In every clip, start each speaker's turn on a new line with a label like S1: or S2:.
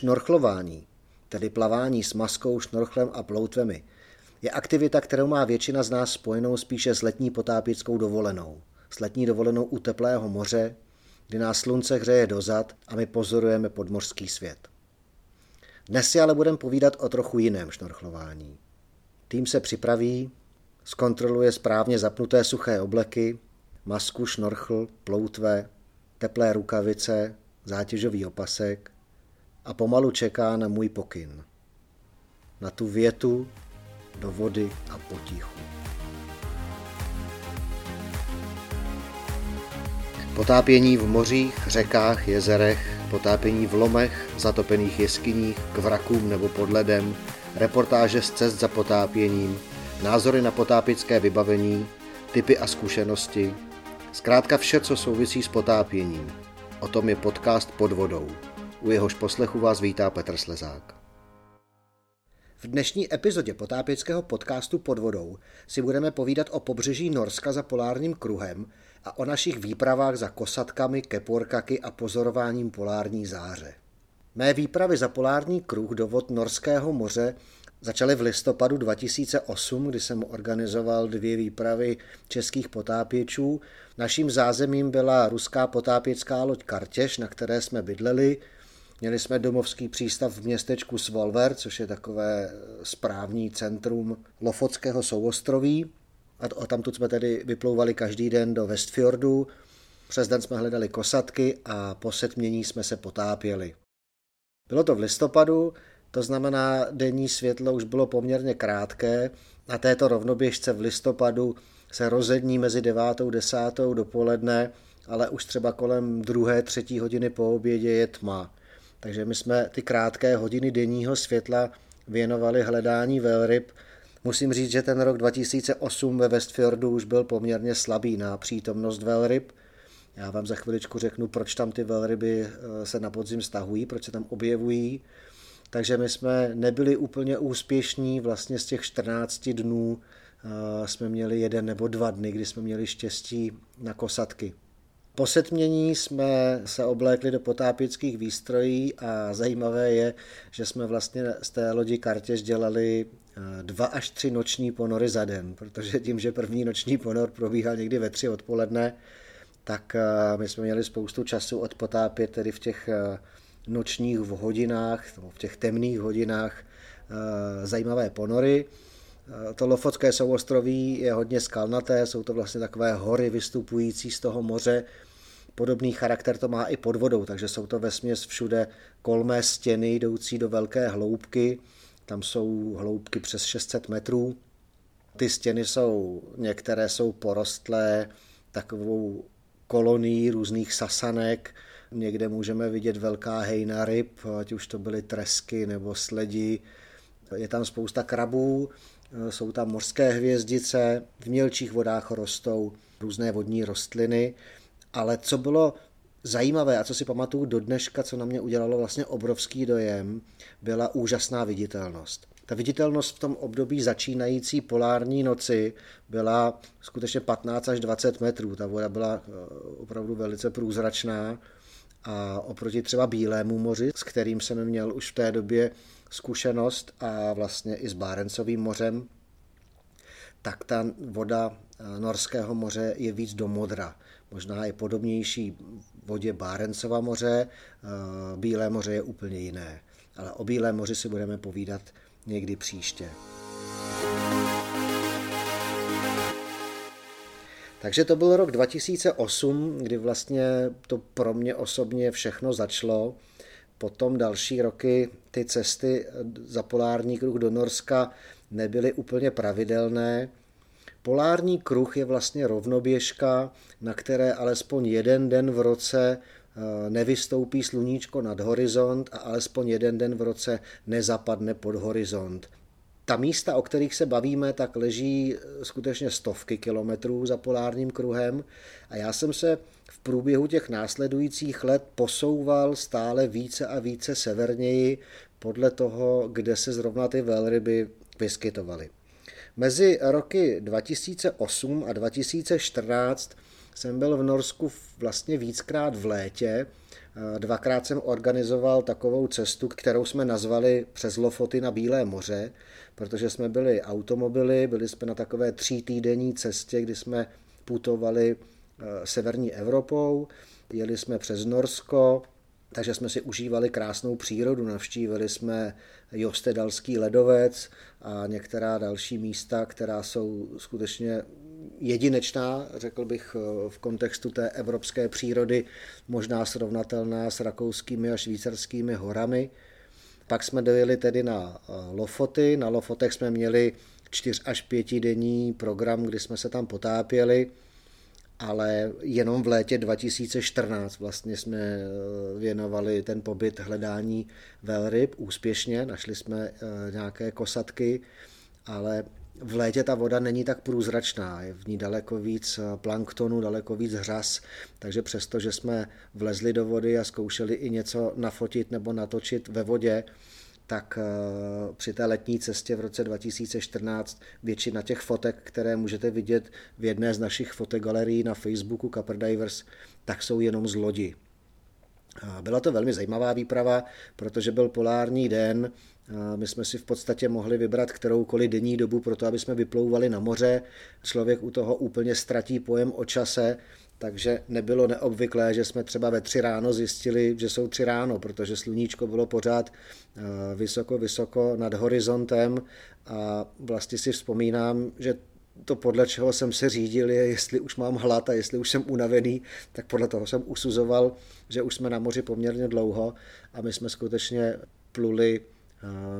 S1: Šnorchlování, tedy plavání s maskou, šnorchlem a ploutvemi, je aktivita, kterou má většina z nás spojenou spíše s letní potápěckou dovolenou. S letní dovolenou u teplého moře, kdy nás slunce hřeje dozad a my pozorujeme podmořský svět. Dnes si ale budeme povídat o trochu jiném šnorchlování. Tým se připraví, zkontroluje správně zapnuté suché obleky, masku, šnorchl, ploutve, teplé rukavice, zátěžový opasek a pomalu čeká na můj pokyn. Na tu větu do vody a potichu. Potápění v mořích, řekách, jezerech, potápění v lomech, zatopených jeskyních, k vrakům nebo pod ledem, reportáže z cest za potápěním, názory na potápické vybavení, typy a zkušenosti, zkrátka vše, co souvisí s potápěním. O tom je podcast Pod vodou. U jehož poslechu vás vítá Petr Slezák. V dnešní epizodě potápěckého podcastu Pod vodou si budeme povídat o pobřeží Norska za polárním kruhem a o našich výpravách za kosatkami, keporkaky a pozorováním polární záře. Mé výpravy za polární kruh do vod Norského moře začaly v listopadu 2008, kdy jsem organizoval dvě výpravy českých potápěčů. Naším zázemím byla ruská potápěcká loď Kartěž, na které jsme bydleli. Měli jsme domovský přístav v městečku Svolver, což je takové správní centrum Lofotského souostroví. A tamtud jsme tedy vyplouvali každý den do Westfjordu. Přes den jsme hledali kosatky a po setmění jsme se potápěli. Bylo to v listopadu, to znamená, denní světlo už bylo poměrně krátké. Na této rovnoběžce v listopadu se rozední mezi 9. a 10. dopoledne, ale už třeba kolem druhé, třetí hodiny po obědě je tma. Takže my jsme ty krátké hodiny denního světla věnovali hledání velryb. Musím říct, že ten rok 2008 ve Westfjordu už byl poměrně slabý na přítomnost velryb. Já vám za chviličku řeknu, proč tam ty velryby eh, se na podzim stahují, proč se tam objevují. Takže my jsme nebyli úplně úspěšní, vlastně z těch 14 dnů eh, jsme měli jeden nebo dva dny, kdy jsme měli štěstí na kosatky. Po setmění jsme se oblékli do potápěckých výstrojí a zajímavé je, že jsme vlastně z té lodi Kartěž dělali eh, dva až tři noční ponory za den, protože tím, že první noční ponor probíhal někdy ve tři odpoledne, tak eh, my jsme měli spoustu času odpotápět tedy v těch nočních v hodinách, v těch temných hodinách eh, zajímavé ponory. Eh, to Lofotské souostroví je hodně skalnaté, jsou to vlastně takové hory vystupující z toho moře. Podobný charakter to má i pod vodou, takže jsou to vesměs všude kolmé stěny jdoucí do velké hloubky. Tam jsou hloubky přes 600 metrů. Ty stěny jsou, některé jsou porostlé takovou kolonií různých sasanek, Někde můžeme vidět velká hejna ryb, ať už to byly tresky nebo sledi. Je tam spousta krabů, jsou tam mořské hvězdice, v mělčích vodách rostou různé vodní rostliny, ale co bylo zajímavé a co si pamatuju do dneška, co na mě udělalo vlastně obrovský dojem, byla úžasná viditelnost. Ta viditelnost v tom období začínající polární noci byla skutečně 15 až 20 metrů. Ta voda byla eh, opravdu velice průzračná a oproti třeba Bílému moři, s kterým jsem měl už v té době zkušenost a vlastně i s Bárencovým mořem, tak ta voda eh, Norského moře je víc do modra. Možná je podobnější vodě Bárencova moře, eh, Bílé moře je úplně jiné. Ale o Bílém moři si budeme povídat někdy příště. Takže to byl rok 2008, kdy vlastně to pro mě osobně všechno začalo. Potom další roky ty cesty za polární kruh do Norska nebyly úplně pravidelné. Polární kruh je vlastně rovnoběžka, na které alespoň jeden den v roce eh, nevystoupí sluníčko nad horizont a alespoň jeden den v roce nezapadne pod horizont ta místa, o kterých se bavíme, tak leží eh, skutečně stovky kilometrů za polárním kruhem. A já jsem se v průběhu těch následujících let posouval stále více a více severněji podle toho, kde se zrovna ty velryby vyskytovaly. Mezi roky 2008 a 2014 jsem byl v Norsku vlastně víckrát v létě. Dvakrát jsem organizoval takovou cestu, kterou jsme nazvali přes Lofoty na Bílé moře, protože jsme byli automobily, byli jsme na takové tří týdenní cestě, kdy jsme putovali eh, severní Evropou, jeli jsme přes Norsko, takže jsme si užívali krásnou přírodu, navštívili jsme Jostedalský ledovec a některá další místa, která jsou skutečně jedinečná, řekl bych v kontextu té evropské přírody, možná srovnatelná s rakouskými a švýcarskými horami. Pak jsme dojeli tedy na eh, Lofoty. Na Lofotech jsme měli čtyř až pětidenní program, kdy jsme se tam potápěli ale jenom v létě 2014 vlastně jsme eh, věnovali ten pobyt hledání velryb úspěšně, našli jsme eh, nějaké kosatky, ale v létě ta voda není tak průzračná, je v ní daleko víc eh, planktonu, daleko víc hřas, takže přesto, že jsme vlezli do vody a zkoušeli i něco nafotit nebo natočit ve vodě, tak eh, při té letní cestě v roce 2014 většina těch fotek, které můžete vidět v jedné z našich fotogalerií na Facebooku Copper Divers, tak jsou jenom z lodi. Byla to velmi zajímavá výprava, protože byl polární den, my jsme si v podstatě mohli vybrat kteroukoliv denní dobu pro to, aby jsme vyplouvali na moře. Člověk u toho úplně ztratí pojem o čase, takže nebylo neobvyklé, že jsme třeba ve tři ráno zjistili, že jsou tři ráno, protože sluníčko bylo pořád eh, vysoko, vysoko nad horizontem a vlastně si vzpomínám, že to podle čeho jsem se řídil je, jestli už mám hlad a jestli už jsem unavený, tak podle toho jsem usuzoval, že už jsme na moři poměrně dlouho a my jsme skutečně pluli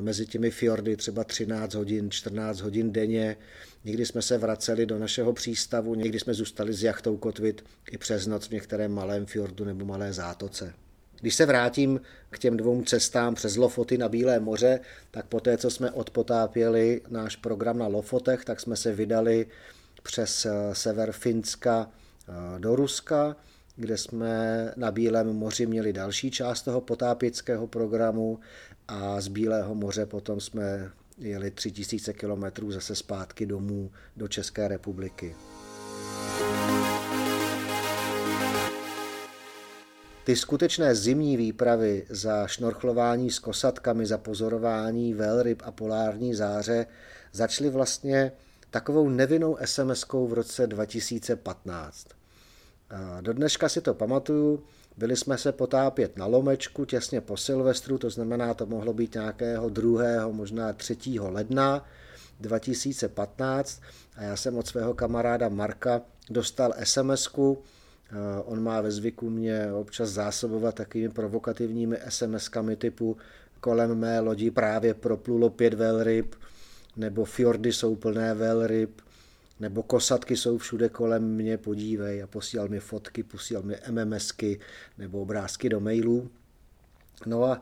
S1: mezi těmi fjordy třeba 13 hodin, 14 hodin denně. Někdy jsme se vraceli do našeho přístavu, někdy jsme zůstali s jachtou kotvit i přes noc v některém malém fjordu nebo malé zátoce. Když se vrátím k těm dvou cestám přes Lofoty na Bílé moře, tak poté, co jsme odpotápěli náš program na Lofotech, tak jsme se vydali přes eh, sever Finska eh, do Ruska, kde jsme na Bílém moři měli další část toho potápěckého programu a z Bílého moře potom jsme jeli 3000 kilometrů zase zpátky domů do České republiky. Ty skutečné zimní výpravy za šnorchlování s kosatkami, za pozorování velryb a polární záře začaly vlastně takovou nevinnou SMS-kou v roce 2015. Do dneška si to pamatuju, byli jsme se potápět na Lomečku těsně po Silvestru, to znamená, to mohlo být nějakého druhého, možná 3. ledna 2015 a já jsem od svého kamaráda Marka dostal SMS-ku, On má ve zvyku mě občas zásobovat takovými provokativními SMS-kami typu kolem mé lodi právě proplulo pět velryb, nebo fjordy jsou plné velryb, nebo kosatky jsou všude kolem mě, podívej a posílal mi fotky, posílal mi MMSky nebo obrázky do mailů. No a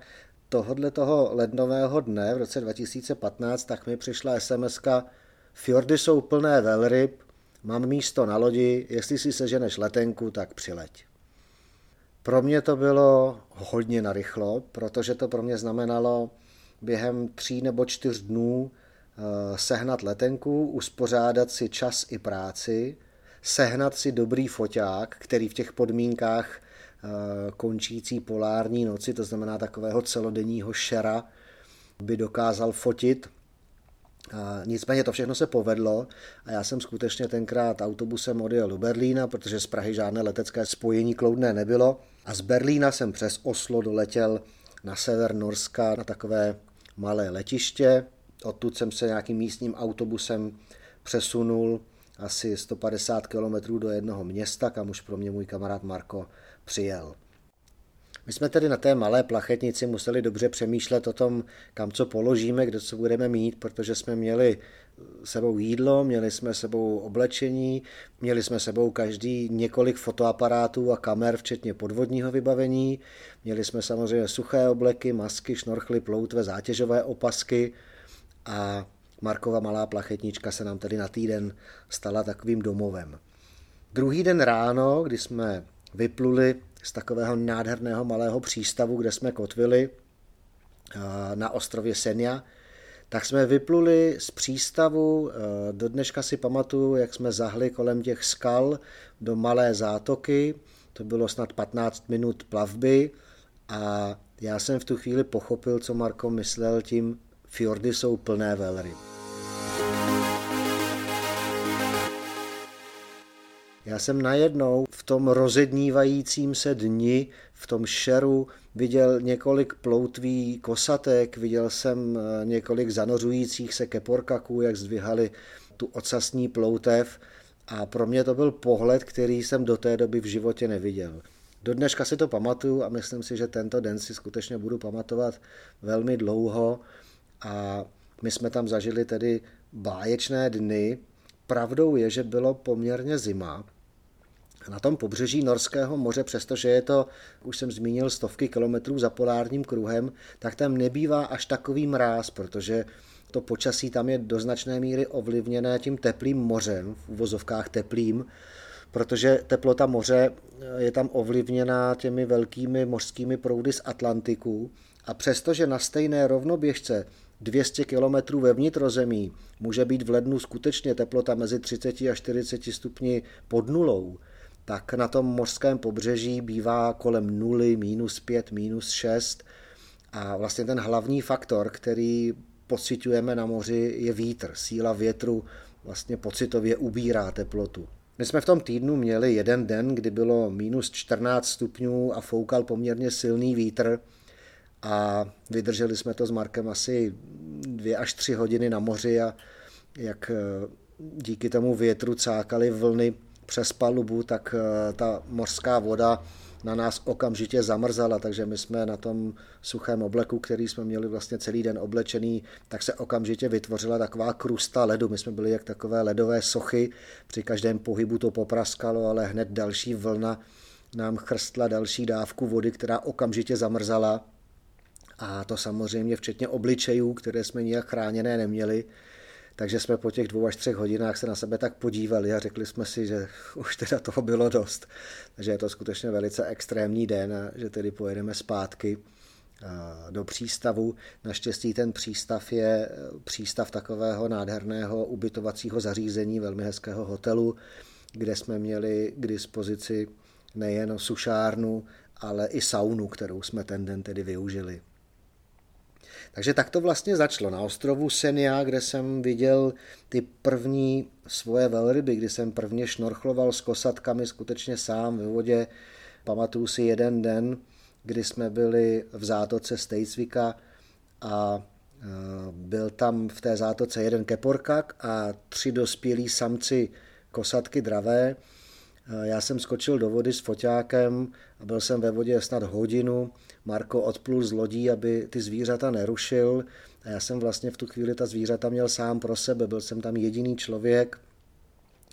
S1: tohodle toho lednového dne v roce 2015 tak mi přišla sms Fjordy jsou plné velryb, mám místo na lodi, jestli si seženeš letenku, tak přileď. Pro mě to bylo hodně narychlo, protože to pro mě znamenalo během tří nebo čtyř dnů sehnat letenku, uspořádat si čas i práci, sehnat si dobrý foťák, který v těch podmínkách eh, končící polární noci, to znamená takového celodenního šera, by dokázal fotit. Nicméně to všechno se povedlo a já jsem skutečně tenkrát autobusem odjel do Berlína, protože z Prahy žádné letecké spojení kloudné nebylo. A z Berlína jsem přes Oslo doletěl na sever Norska na takové malé letiště, Odtud jsem se nějakým místním autobusem přesunul asi 150 km do jednoho města, kam už pro mě můj kamarád Marko přijel. My jsme tedy na té malé plachetnici museli dobře přemýšlet o tom, kam co položíme, kde co budeme mít, protože jsme měli sebou jídlo, měli jsme sebou oblečení, měli jsme sebou každý několik fotoaparátů a kamer, včetně podvodního vybavení, měli jsme samozřejmě suché obleky, masky, šnorchly, ploutve, zátěžové opasky, a Markova malá plachetnička se nám tedy na týden stala takovým domovem. Druhý den ráno, kdy jsme vypluli z takového nádherného malého přístavu, kde jsme kotvili na ostrově Senia, tak jsme vypluli z přístavu, do dneška si pamatuju, jak jsme zahli kolem těch skal do malé zátoky, to bylo snad 15 minut plavby, A já jsem v tu chvíli pochopil, co Marko myslel tím, fjordy jsou plné velryb. Já jsem najednou v tom rozednívajícím se dni, v tom šeru, viděl několik ploutví kosatek, viděl jsem eh, několik zanořujících se keporkaků, jak zdvihali tu ocasní ploutev a pro mě to byl pohled, který jsem do té doby v životě neviděl. Do dneška si to pamatuju a myslím si, že tento den si skutečně budu pamatovat velmi dlouho a my jsme tam zažili tedy báječné dny. Pravdou je, že bylo poměrně zima, na tom pobřeží Norského moře, přestože je to, už jsem zmínil, stovky kilometrů za polárním kruhem, tak tam nebývá až takový mráz, protože to počasí tam je do značné míry ovlivněné tím teplým mořem, v uvozovkách teplým, protože teplota moře je tam ovlivněná těmi velkými mořskými proudy z Atlantiku a přestože na stejné rovnoběžce 200 km ve vnitrozemí může být v lednu skutečně teplota mezi 30 a 40 stupni pod nulou, tak na tom mořském pobřeží bývá kolem nuly, minus 5, minus 6 a vlastně ten hlavní faktor, který pocitujeme na moři, je vítr. Síla větru vlastně pocitově ubírá teplotu. My jsme v tom týdnu měli jeden den, kdy bylo minus 14 stupňů a foukal poměrně silný vítr a vydrželi jsme to s Markem asi dvě až tři hodiny na moři a jak eh, díky tomu větru cákaly vlny přes palubu, tak eh, ta mořská voda na nás okamžitě zamrzala, takže my jsme na tom suchém obleku, který jsme měli vlastně celý den oblečený, tak se okamžitě vytvořila taková krusta ledu. My jsme byli jak takové ledové sochy, při každém pohybu to popraskalo, ale hned další vlna nám chrstla další dávku vody, která okamžitě zamrzala. A to samozřejmě včetně obličejů, které jsme nijak chráněné neměli. Takže jsme po těch dvou až třech hodinách se na sebe tak podívali a řekli jsme si, že už teda toho bylo dost. Takže je to skutečně velice extrémní den a že tedy pojedeme zpátky do přístavu. Naštěstí ten přístav je přístav takového nádherného ubytovacího zařízení, velmi hezkého hotelu, kde jsme měli k dispozici nejen sušárnu, ale i saunu, kterou jsme ten den tedy využili. Takže tak to vlastně začalo na ostrovu Senia, kde jsem viděl ty první svoje velryby, kdy jsem prvně šnorchloval s kosatkami skutečně sám ve vodě. Pamatuju si jeden den, kdy jsme byli v zátoce Stejcvika a e, byl tam v té zátoce jeden keporkak a tři dospělí samci kosatky dravé. E, já jsem skočil do vody s foťákem a byl jsem ve vodě snad hodinu Marko odplul z lodí, aby ty zvířata nerušil a já jsem vlastně v tu chvíli ta zvířata měl sám pro sebe, byl jsem tam jediný člověk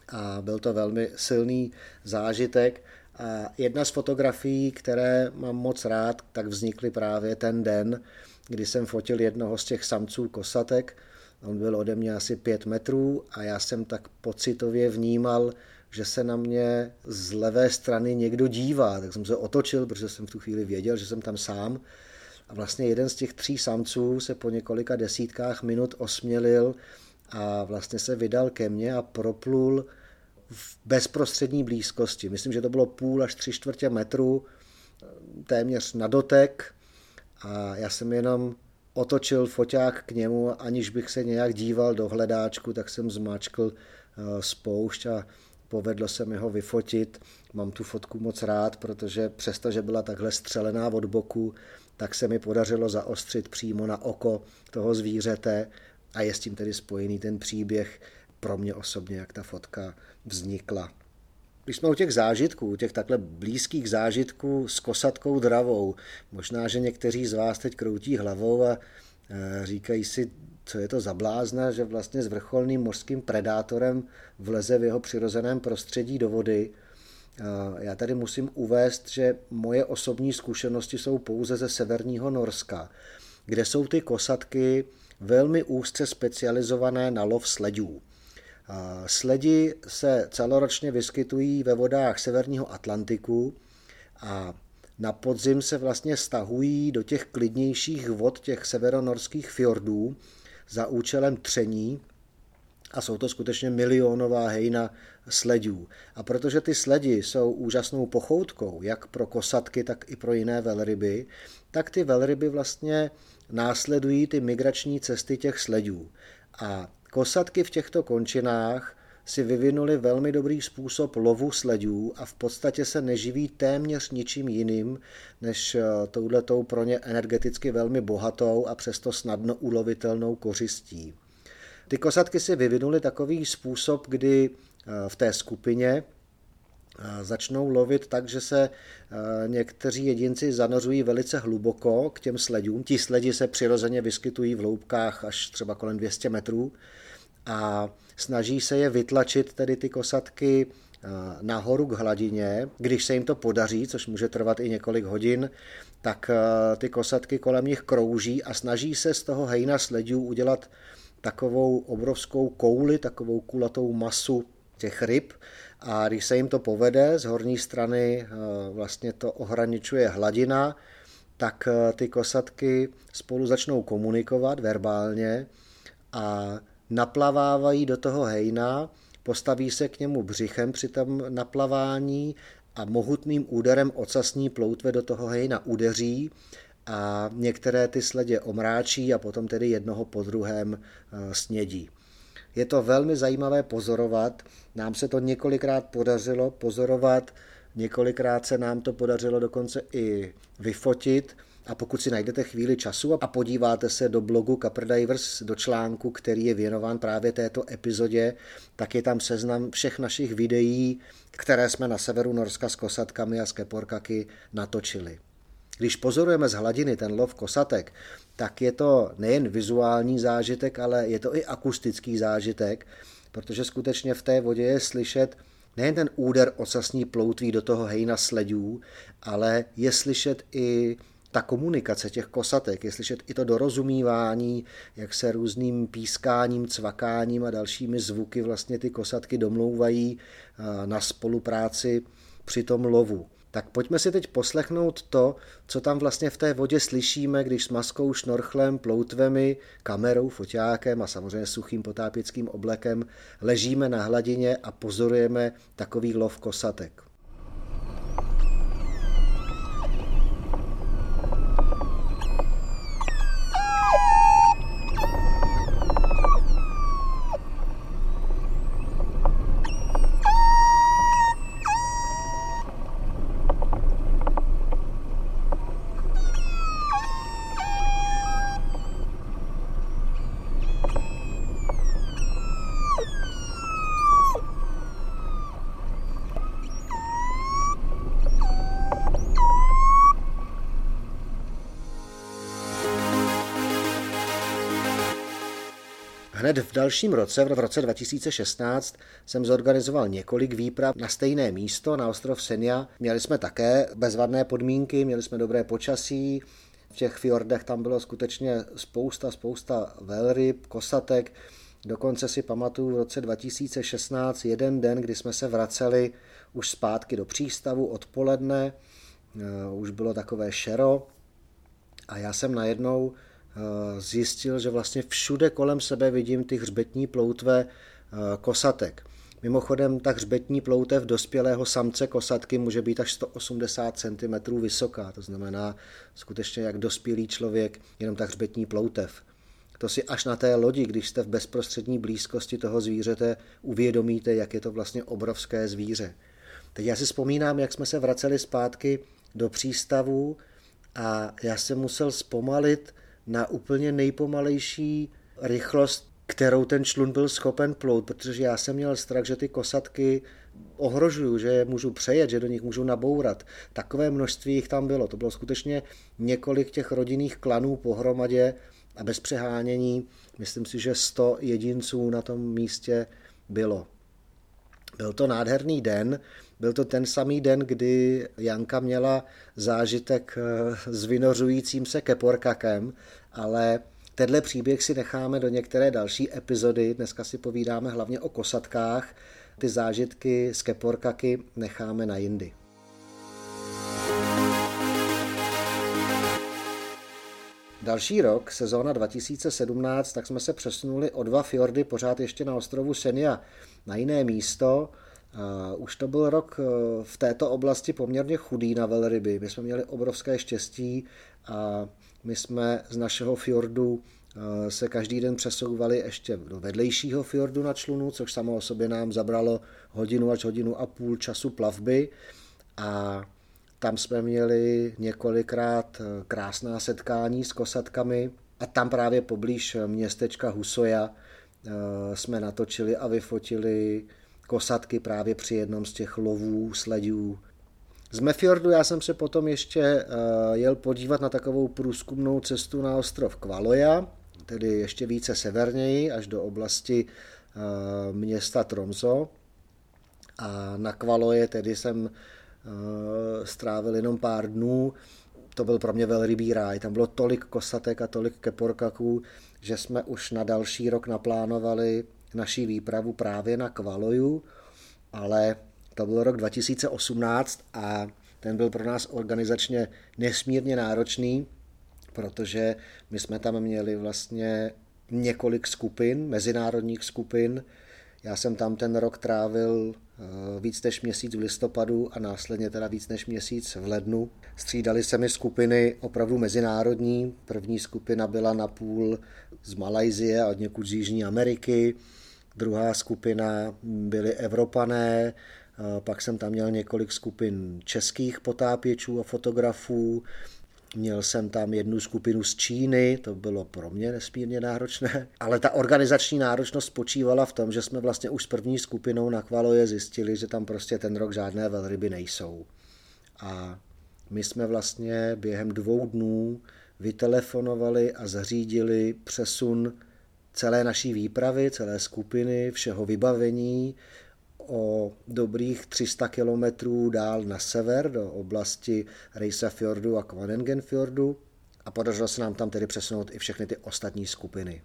S1: a byl to velmi silný zážitek. A jedna z fotografií, které mám moc rád, tak vznikly právě ten den, kdy jsem fotil jednoho z těch samců kosatek. On byl ode mě asi pět metrů a já jsem tak pocitově vnímal, že se na mě z levé strany někdo dívá, tak jsem se otočil, protože jsem v tu chvíli věděl, že jsem tam sám. A vlastně jeden z těch tří samců se po několika desítkách minut osmělil a vlastně se vydal ke mně a proplul v bezprostřední blízkosti. Myslím, že to bylo půl až tři čtvrtě metru, téměř na dotek a já jsem jenom otočil foťák k němu, aniž bych se nějak díval do hledáčku, tak jsem zmáčkl eh, spoušť a Povedlo se mi ho vyfotit, mám tu fotku moc rád, protože přesto, že byla takhle střelená od boku, tak se mi podařilo zaostřit přímo na oko toho zvířete a je s tím tedy spojený ten příběh pro mě osobně, jak ta fotka vznikla. Když jsme u těch zážitků, u těch takhle blízkých zážitků s kosatkou dravou, možná, že někteří z vás teď kroutí hlavou a e, říkají si, co je to za blázna, že vlastně s vrcholným mořským predátorem vleze v jeho přirozeném prostředí do vody. Já tady musím uvést, že moje osobní zkušenosti jsou pouze ze severního Norska, kde jsou ty kosatky velmi úzce specializované na lov sledů. Sledi se celoročně vyskytují ve vodách severního Atlantiku a na podzim se vlastně stahují do těch klidnějších vod těch severonorských fjordů, za účelem tření a jsou to skutečně milionová hejna sledů. A protože ty sledi jsou úžasnou pochoutkou, jak pro kosatky, tak i pro jiné velryby, tak ty velryby vlastně následují ty migrační cesty těch sledů. A kosatky v těchto končinách si vyvinuli velmi dobrý způsob lovu sledů a v podstatě se neživí téměř ničím jiným, než eh, touhletou pro ně energeticky velmi bohatou a přesto snadno ulovitelnou kořistí. Ty kosatky si vyvinuli takový způsob, kdy eh, v té skupině eh, začnou lovit tak, že se někteří jedinci zanořují velice hluboko k těm sledům. Ti sledi se přirozeně vyskytují v loupkách až třeba kolem 200 metrů a snaží se je vytlačit tedy ty kosatky eh, nahoru k hladině. Když se jim to podaří, což může trvat i několik hodin, tak eh, ty kosatky kolem nich krouží a snaží se z toho hejna sledů udělat takovou obrovskou kouli, takovou kulatou masu těch ryb a když se jim to povede, z horní strany eh, vlastně to ohraničuje hladina, tak ty kosatky spolu začnou komunikovat verbálně a naplavávají do toho hejna, postaví se k němu břichem při tom naplavání a mohutným úderem ocasní ploutve do toho hejna udeří a některé ty sledě omráčí a potom tedy jednoho po druhém eh, snědí. Je to velmi zajímavé pozorovat. Nám se to několikrát podařilo pozorovat, několikrát se nám to podařilo dokonce i vyfotit. A pokud si najdete chvíli času a podíváte se do blogu Divers, do článku, který je věnován právě této epizodě, tak je tam seznam všech našich videí, které jsme na severu Norska s kosatkami a s keporkaky natočili. Když pozorujeme z hladiny ten lov kosatek, tak je to nejen vizuální zážitek, ale je to i akustický zážitek, protože skutečně v té vodě je slyšet nejen ten úder ocasní ploutví do toho hejna sledů, ale je slyšet i ta komunikace těch kosatek, je slyšet i to dorozumívání, jak se různým pískáním, cvakáním a dalšími zvuky vlastně ty kosatky domlouvají eh, na spolupráci při tom lovu. Tak pojďme si teď poslechnout to, co tam vlastně v té vodě slyšíme, když s maskou, šnorchlem, ploutvemi, kamerou, foťákem a samozřejmě suchým potápěckým oblekem ležíme na hladině a pozorujeme takový lov kosatek. Dalším roce, v roce 2016, jsem zorganizoval několik výprav na stejné místo, na ostrov Senja. Měli jsme také bezvadné podmínky, měli jsme dobré počasí, v těch fjordech tam bylo skutečně spousta, spousta velryb, kosatek. Dokonce si pamatuju v roce 2016 jeden den, kdy jsme se vraceli už zpátky do přístavu odpoledne, eh, už bylo takové šero a já jsem najednou zjistil, že vlastně všude kolem sebe vidím ty hřbetní ploutve eh, kosatek. Mimochodem, ta hřbetní ploutev dospělého samce kosatky může být až 180 cm vysoká, to znamená skutečně jak dospělý člověk, jenom ta hřbetní ploutev. To si až na té lodi, když jste v bezprostřední blízkosti toho zvířete, uvědomíte, jak je to vlastně obrovské zvíře. Teď já si vzpomínám, jak jsme se vraceli zpátky do přístavu a já jsem musel zpomalit, na úplně nejpomalejší rychlost, kterou ten člun byl schopen plout, protože já jsem měl strach, že ty kosatky ohrožuju, že je můžu přejet, že do nich můžu nabourat. Takové množství jich tam bylo. To bylo skutečně několik těch rodinných klanů pohromadě a bez přehánění, myslím si, že 100 jedinců na tom místě bylo. Byl to nádherný den, byl to ten samý den, kdy Janka měla zážitek eh, s vynořujícím se keporkakem, ale tenhle příběh si necháme do některé další epizody. Dneska si povídáme hlavně o kosatkách. Ty zážitky s keporkaky necháme na jindy. Další rok, sezóna 2017, tak jsme se přesunuli o dva fjordy pořád ještě na ostrovu Senia na jiné místo. Už to byl rok eh, v této oblasti poměrně chudý na velryby. My jsme měli obrovské štěstí a my jsme z našeho fjordu eh, se každý den přesouvali ještě do vedlejšího fjordu na člunu, což samo o sobě nám zabralo hodinu až hodinu a půl času plavby. A tam jsme měli několikrát eh, krásná setkání s kosatkami a tam právě poblíž městečka Husoja jsme natočili a vyfotili kosatky právě při jednom z těch lovů, sledů. Z Mefjordu já jsem se potom ještě uh, jel podívat na takovou průzkumnou cestu na ostrov Kvaloja, tedy ještě více severněji, až do oblasti uh, města Tromso. A na Kvaloje tedy jsem uh, strávil jenom pár dnů. To byl pro mě velrybý ráj. Tam bylo tolik kosatek a tolik keporkaků, že jsme už na další rok naplánovali naší výpravu právě na Kvaloju, ale to byl rok 2018 a ten byl pro nás organizačně nesmírně náročný, protože my jsme tam měli vlastně několik skupin, mezinárodních skupin. Já jsem tam ten rok trávil eh, víc než měsíc v listopadu a následně teda víc než měsíc v lednu. Střídali se mi skupiny opravdu mezinárodní. První skupina byla na půl z Malajzie a od někud z Jižní Ameriky. Druhá skupina byli Evropané, pak jsem tam měl několik skupin českých potápěčů a fotografů, Měl jsem tam jednu skupinu z Číny, to bylo pro mě nesmírně náročné, ale ta organizační náročnost spočívala v tom, že jsme vlastně už s první skupinou na Kvaloje zjistili, že tam prostě ten rok žádné velryby nejsou. A my jsme vlastně během dvou dnů vytelefonovali a zařídili přesun celé naší výpravy, celé skupiny, všeho vybavení o dobrých 300 kilometrů dál na sever do oblasti Reisafjordu a Kvanengenfjordu a podařilo se nám tam tedy přesunout i všechny ty ostatní skupiny.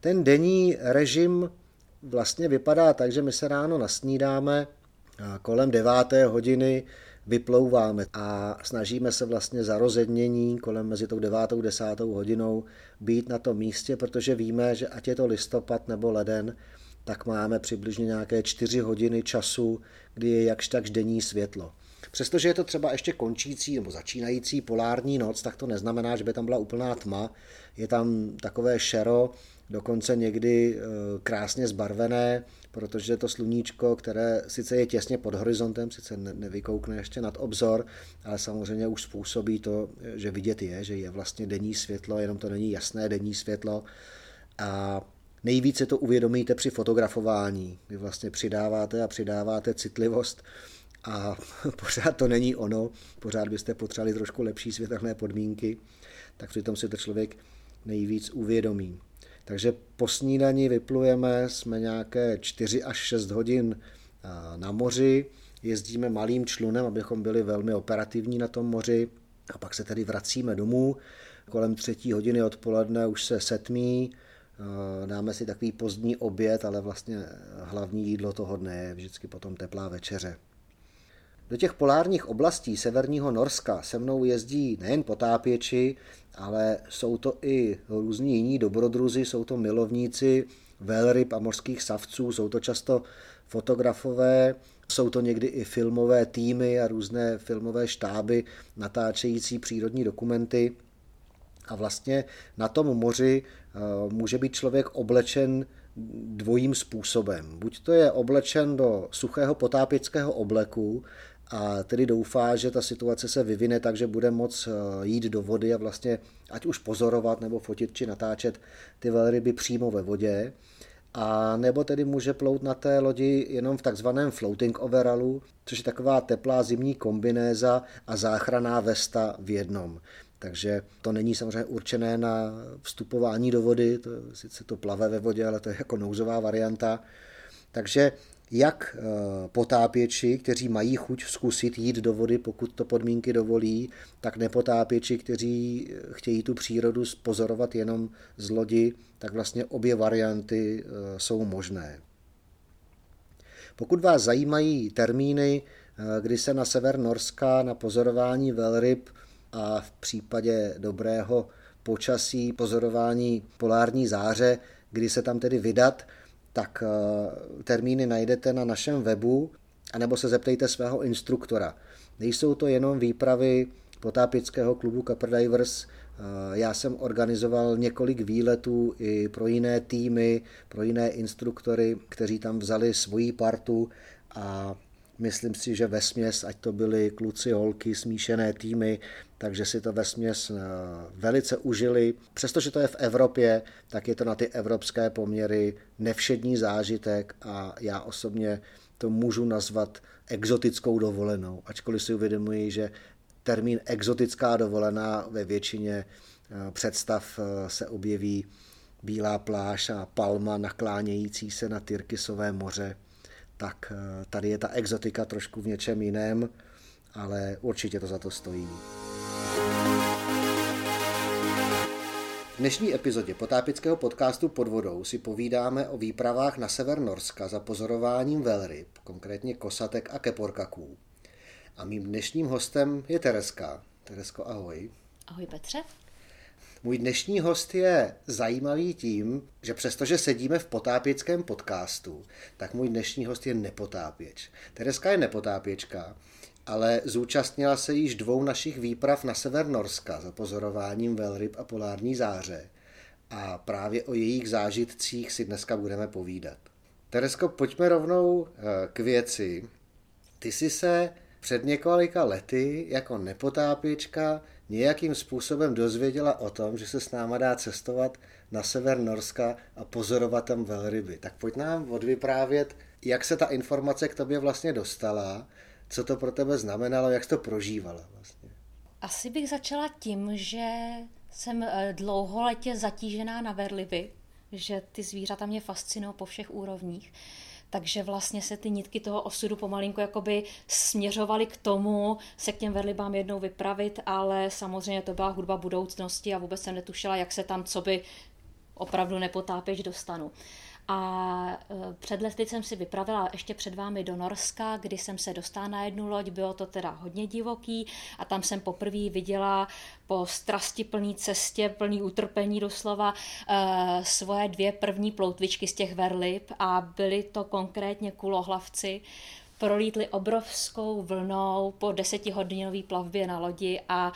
S1: Ten denní režim vlastně vypadá tak, že my se ráno nasnídáme kolem deváté hodiny vyplouváme a snažíme se vlastně za rozednění kolem mezi tou devátou desátou hodinou být na tom místě, protože víme, že ať je to listopad nebo leden, tak máme přibližně nějaké čtyři hodiny času, kdy je jakž takž denní světlo. Přestože je to třeba ještě končící nebo začínající polární noc, tak to neznamená, že by tam byla úplná tma. Je tam takové šero, dokonce někdy eh, krásně zbarvené, protože to sluníčko, které sice je těsně pod horizontem, sice nevykoukne ještě nad obzor, ale samozřejmě už způsobí to, že vidět je, že je vlastně denní světlo, jenom to není jasné denní světlo. A nejvíce to uvědomíte při fotografování, kdy vlastně přidáváte a přidáváte citlivost a pořád to není ono, pořád byste potřebovali trošku lepší světelné podmínky, tak přitom si to člověk nejvíc uvědomí. Takže po snídani vyplujeme, jsme nějaké 4 až 6 hodin na moři, jezdíme malým člunem, abychom byli velmi operativní na tom moři a pak se tedy vracíme domů. Kolem třetí hodiny odpoledne už se setmí, dáme si takový pozdní oběd, ale vlastně hlavní jídlo toho dne je vždycky potom teplá večeře. Do těch polárních oblastí severního Norska se mnou jezdí nejen potápěči, ale jsou to i různí jiní dobrodruzi, jsou to milovníci velryb a mořských savců, jsou to často fotografové, jsou to někdy i filmové týmy a různé filmové štáby natáčející přírodní dokumenty. A vlastně na tom moři eh, může být člověk oblečen dvojím způsobem. Buď to je oblečen do suchého potápěckého obleku a tedy doufá, že ta situace se vyvine tak, že bude moc eh, jít do vody a vlastně ať už pozorovat nebo fotit či natáčet ty velryby přímo ve vodě. A nebo tedy může plout na té lodi jenom v takzvaném floating overallu, což je taková teplá zimní kombinéza a záchraná vesta v jednom. Takže to není samozřejmě určené na vstupování do vody, to, sice to plave ve vodě, ale to je jako nouzová varianta. Takže jak eh, potápěči, kteří mají chuť zkusit jít do vody, pokud to podmínky dovolí, tak nepotápěči, kteří eh, chtějí tu přírodu pozorovat jenom z lodi, tak vlastně obě varianty eh, jsou možné. Pokud vás zajímají termíny, kdy se na sever Norska na pozorování velryb a v případě dobrého počasí, pozorování polární záře, kdy se tam tedy vydat, tak eh, termíny najdete na našem webu, anebo se zeptejte svého instruktora. Nejsou to jenom výpravy potápěckého klubu Copper Divers. Eh, já jsem organizoval několik výletů i pro jiné týmy, pro jiné instruktory, kteří tam vzali svoji partu a myslím si, že ve směs, ať to byly kluci, holky, smíšené týmy, takže si to ve směs eh, velice užili. Přestože to je v Evropě, tak je to na ty evropské poměry nevšední zážitek a já osobně to můžu nazvat exotickou dovolenou, ačkoliv si uvědomuji, že termín exotická dovolená ve většině eh, představ eh, se objeví bílá pláž a palma naklánějící se na Tyrkisové moře, tak tady je ta exotika trošku v něčem jiném, ale určitě to za to stojí. V dnešní epizodě potápického podcastu Pod vodou si povídáme o výpravách na sever Norska za pozorováním velryb, konkrétně kosatek a keporkaků. A mým dnešním hostem je Tereska. Teresko, ahoj.
S2: Ahoj Petře.
S1: Můj dnešní host je zajímavý tím, že přestože sedíme v potápěckém podcastu, tak můj dnešní host je nepotápěč. Tereska je nepotápěčka, ale zúčastnila se již dvou našich výprav na sever Norska za pozorováním velryb a polární záře. A právě o jejich zážitcích si dneska budeme povídat. Teresko, pojďme rovnou eh, k věci. Ty jsi se před několika lety jako nepotápěčka nějakým způsobem dozvěděla o tom, že se s náma dá cestovat na sever Norska a pozorovat tam velryby. Tak pojď nám odvyprávět, jak se ta informace k tobě vlastně dostala, co to pro tebe znamenalo, jak jsi to prožívala vlastně.
S2: Asi bych začala tím, že jsem eh, dlouholetě zatížená na verliby, že ty zvířata mě fascinují po všech úrovních takže vlastně se ty nitky toho osudu pomalinku jakoby směřovaly k tomu se k těm verlibám jednou vypravit, ale samozřejmě to byla hudba budoucnosti a vůbec jsem netušila, jak se tam co by opravdu nepotápěč dostanu. A e, před lety jsem si vypravila ještě před vámi do Norska, kdy jsem se dostala na jednu loď, bylo to teda hodně divoký a tam jsem poprvé viděla po strasti plný cestě, plný utrpení doslova, e, svoje dvě první ploutvičky z těch verlib a byly to konkrétně kulohlavci, prolítli obrovskou vlnou po desetihodinové plavbě na lodi a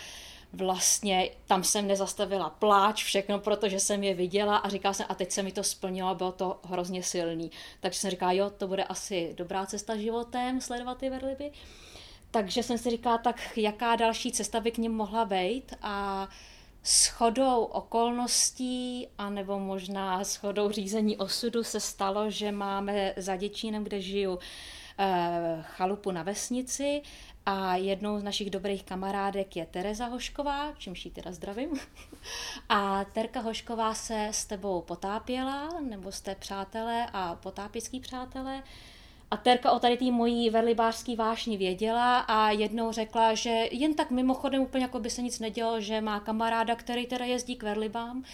S2: vlastně tam jsem nezastavila pláč, všechno, protože jsem je viděla a říkala jsem, a teď se mi to splnilo, bylo to hrozně silný. Takže jsem říkala, jo, to bude asi dobrá cesta životem, sledovat ty verliby. Takže jsem si říkala, tak jaká další cesta by k ním mohla být a s chodou okolností, anebo možná s chodou řízení osudu se stalo, že máme za Děčínem, kde žiju, eh, chalupu na vesnici a jednou z našich dobrých kamarádek je Tereza Hošková, čímž ji teda zdravím. A Terka Hošková se s tebou potápěla, nebo jste přátelé a potápěcký přátelé. A Terka o tady té mojí verlibářský vášni věděla a jednou řekla, že jen tak mimochodem úplně jako by se nic nedělo, že má kamaráda, který teda jezdí k verlibám,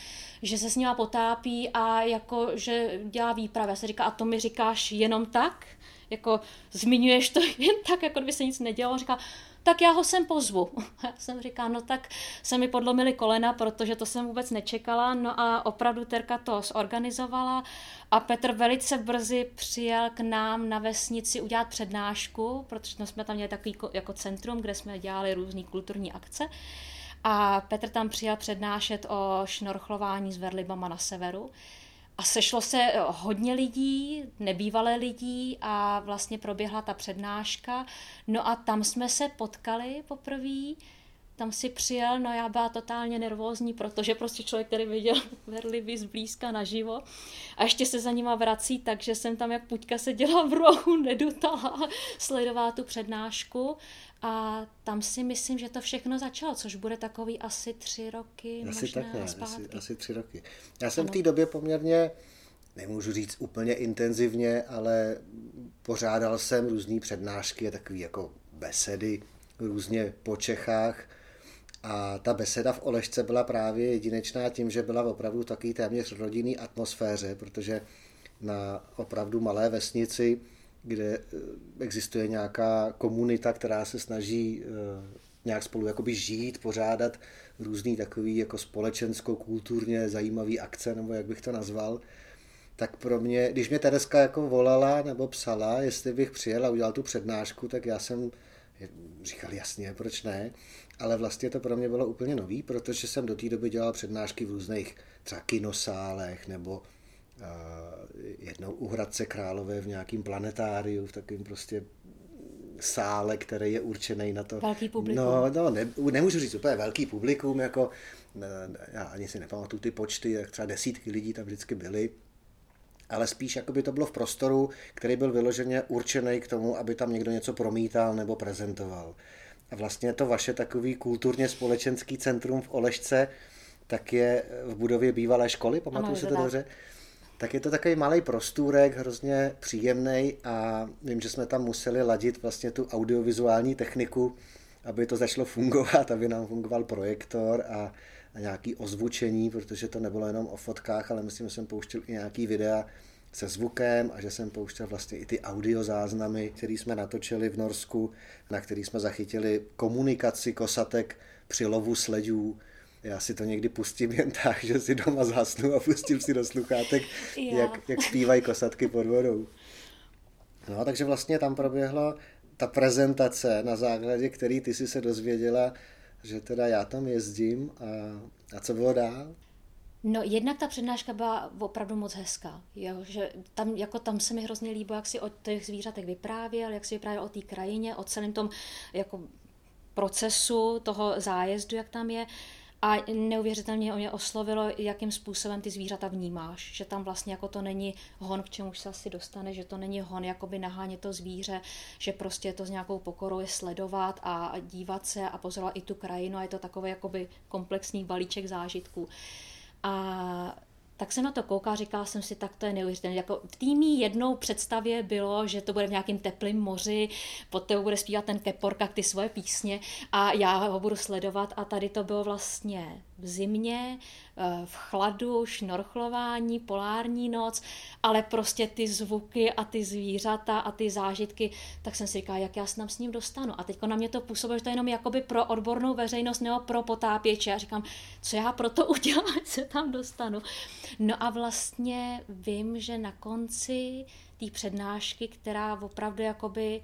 S2: že se s ním potápí a jako, že dělá výpravy. Já se říká, a to mi říkáš jenom tak? Jako zmiňuješ to jen tak, jako by se nic nedělo. Říká, tak já ho sem pozvu. Já jsem říká, no tak se mi podlomily kolena, protože to jsem vůbec nečekala. No a opravdu Terka to zorganizovala a Petr velice brzy přijel k nám na vesnici udělat přednášku, protože jsme tam měli takový jako centrum, kde jsme dělali různé kulturní akce. A Petr tam přijel přednášet o šnorchlování s verlibama na severu. A sešlo se eh, hodně lidí, nebývalé lidí a vlastně proběhla ta přednáška. No a tam jsme se potkali poprvé, tam si přijel, no já byla totálně nervózní, protože prostě člověk, který viděl Verlivy zblízka naživo a ještě se za nima vrací, takže jsem tam jak puťka seděla v rohu, nedutala, sledovala tu přednášku a tam si myslím, že to všechno začalo, což bude takový asi tři roky, asi možná takhle, zpátky.
S1: Asi, asi tři roky. Já jsem ano. v té době poměrně, nemůžu říct úplně intenzivně, ale pořádal jsem různé přednášky a takové jako besedy různě po Čechách. A ta beseda v Olešce byla právě jedinečná tím, že byla opravdu taky téměř rodinný atmosféře, protože na opravdu malé vesnici kde eh, existuje nějaká komunita, která se snaží eh, nějak spolu jakoby žít, pořádat různý takový jako společensko-kulturně zajímavý akce, nebo jak bych to nazval, tak pro mě, když mě Tereska jako volala nebo psala, jestli bych přijel a udělal tu přednášku, tak já jsem říkal jasně, proč ne, ale vlastně to pro mě bylo úplně nový, protože jsem do té doby dělal přednášky v různých třeba kinosálech nebo uh, jednou u Hradce Králové v nějakém planetáriu, v takovém prostě sále, který je určený na to.
S2: Velký publikum.
S1: No, no ne, nemůžu říct úplně velký publikum, jako já ani si nepamatuju ty počty, jak třeba desítky lidí tam vždycky byly, ale spíš jako by to bylo v prostoru, který byl vyloženě určený k tomu, aby tam někdo něco promítal nebo prezentoval. A vlastně to vaše takový kulturně společenský centrum v Olešce, tak je v budově bývalé školy, pamatuju si to dobře? Tak je to takový malý prostůrek, hrozně příjemný a vím, že jsme tam museli ladit vlastně tu audiovizuální techniku, aby to začalo fungovat, aby nám fungoval projektor a, a nějaký ozvučení, protože to nebylo jenom o fotkách, ale myslím, že jsem pouštěl i nějaký videa se zvukem a že jsem pouštěl vlastně i ty audio záznamy, které jsme natočili v Norsku, na který jsme zachytili komunikaci kosatek při lovu sledů. Já si to někdy pustím jen tak, že si doma zhasnu a pustím si do sluchátek, jak, jak zpívají kosatky pod vodou. No, takže vlastně tam proběhla ta prezentace, na základě který ty si se dozvěděla, že teda já tam jezdím a, a co bylo dál?
S2: No jednak ta přednáška byla opravdu moc hezká. Jo, že tam, jako tam se mi hrozně líbilo, jak si o těch zvířatech vyprávěl, jak si vyprávěl o té krajině, o celém tom jako procesu toho zájezdu, jak tam je. A neuvěřitelně mě oslovilo, jakým způsobem ty zvířata vnímáš. Že tam vlastně jako to není hon, k čemu se asi dostane, že to není hon, jakoby nahánět to zvíře, že prostě to s nějakou pokorou je sledovat a dívat se a pozorovat i tu krajinu a je to takový jakoby komplexní balíček zážitků. A tak jsem na to koukala, říkala jsem si, tak to je neuvěřitelné. Jako v týmí jednou představě bylo, že to bude v nějakém teplém moři, pod tebou bude zpívat ten Keporka ty svoje písně a já ho budu sledovat a tady to bylo vlastně v zimě, eh, v chladu, šnorchlování, polární noc, ale prostě ty zvuky a ty zvířata a ty zážitky, tak jsem si říkala, jak já se tam s ním dostanu. A teď na mě to působilo, že to je jenom jakoby pro odbornou veřejnost nebo pro potápěče. A říkám, co já pro to udělám, ať se tam dostanu. No a vlastně vím, že na konci té přednášky, která opravdu jakoby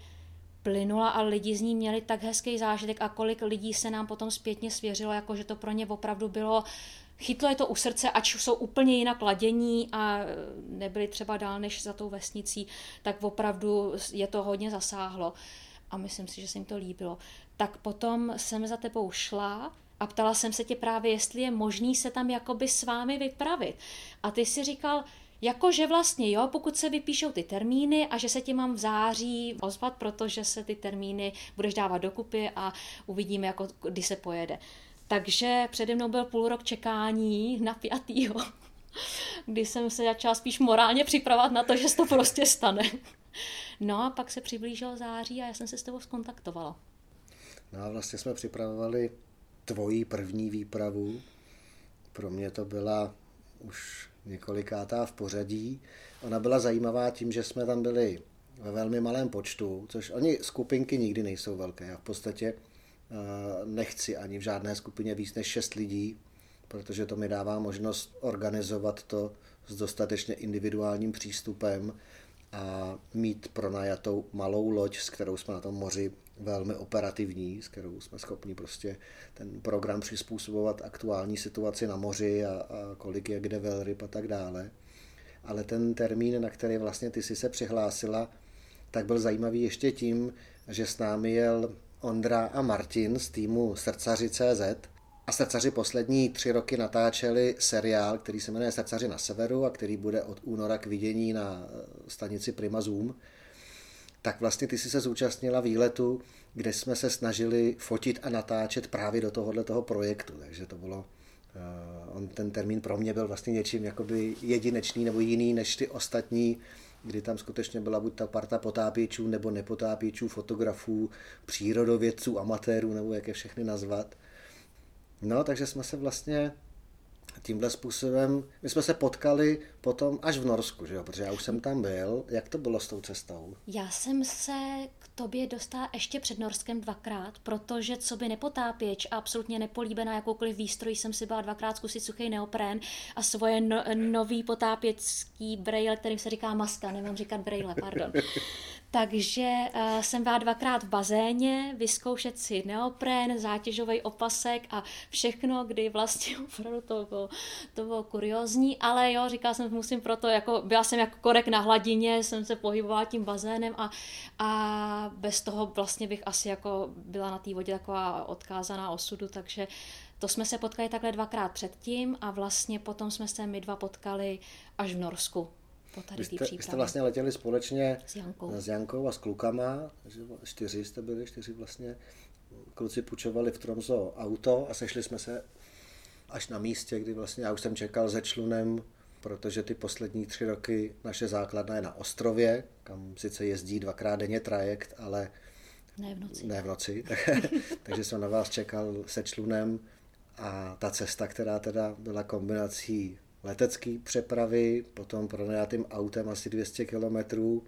S2: plynula a lidi z ní měli tak hezký zážitek a kolik lidí se nám potom zpětně svěřilo, jako že to pro ně opravdu bylo chytlo je to u srdce, ať jsou úplně jinak ladění a nebyli třeba dál než za tou vesnicí, tak opravdu je to hodně zasáhlo a myslím si, že se jim to líbilo. Tak potom jsem za tebou šla a ptala jsem se tě právě, jestli je možný se tam jakoby s vámi vypravit. A ty si říkal, Jakože vlastně jo, pokud se vypíšou ty termíny a že se ti mám v září ozvat, protože se ty termíny budeš dávat dokupy a uvidíme, jako, kdy se pojede. Takže přede mnou byl půl rok čekání na pětýho, kdy jsem se začala spíš morálně připravovat na to, že se to prostě stane. No a pak se přiblížil září a já jsem se s tebou skontaktovala.
S1: No a vlastně jsme připravovali tvoji první výpravu. Pro mě to byla už několikátá v pořadí. Ona byla zajímavá tím, že jsme tam byli ve velmi malém počtu, což oni skupinky nikdy nejsou velké. Já v podstatě eh, nechci ani v žádné skupině víc než šest lidí, protože to mi dává možnost organizovat to s dostatečně individuálním přístupem a mít pronajatou malou loď, s kterou jsme na tom moři velmi operativní, s kterou jsme schopni prostě ten program přizpůsobovat aktuální situaci na moři a, a kolik je kde velryb a tak dále. Ale ten termín, na který vlastně ty si se přihlásila, tak byl zajímavý ještě tím, že s námi jel Ondra a Martin z týmu Srdcaři.cz a Srdcaři poslední tři roky natáčeli seriál, který se jmenuje Srdcaři na severu a který bude od února k vidění na stanici Prima Zoom tak vlastně ty jsi se zúčastnila výletu, kde jsme se snažili fotit a natáčet právě do tohohle toho projektu, takže to bylo, uh, on ten termín pro mě byl vlastně něčím jakoby jedinečný nebo jiný než ty ostatní, kdy tam skutečně byla buď ta parta potápěčů nebo nepotápěčů, fotografů, přírodovědců, amatérů nebo jak je všechny nazvat. No, takže jsme se vlastně tímhle způsobem, my jsme se potkali potom až v Norsku, že jo? protože já už jsem tam byl. Jak to bylo s tou cestou?
S2: Já jsem se k tobě dostala ještě před Norskem dvakrát, protože co by nepotápěč a absolutně nepolíbená jakoukoliv výstroj jsem si byla dvakrát zkusit suchý neoprén a svoje no, nový potápěcký brejle, kterým se říká maska, nemám říkat brejle, pardon. Takže uh, jsem byla dvakrát v bazéně, vyzkoušet si neoprén, zátěžový opasek a všechno, kdy vlastně opravdu to bylo, to bylo kuriozní, ale jo, říkala jsem, musím proto, jako, byla jsem jako korek na hladině, jsem se pohybovala tím bazénem a, a bez toho vlastně bych asi jako byla na té vodě taková odkázaná osudu, takže to jsme se potkali takhle dvakrát předtím a vlastně potom jsme se my dva potkali až v Norsku po tady
S1: Vy jste, jste vlastně letěli společně s Jankou. s Jankou a s klukama, že čtyři jste byli, čtyři vlastně. Kluci půjčovali v Tromso auto a sešli jsme se až na místě, kdy vlastně já už jsem čekal se člunem, protože ty poslední tři roky naše základna je na ostrově, kam sice jezdí dvakrát denně trajekt, ale
S2: ne v noci.
S1: Ne v noci. Takže jsem na vás čekal se člunem a ta cesta, která teda byla kombinací letecké přepravy, potom pronajatým autem asi 200 kilometrů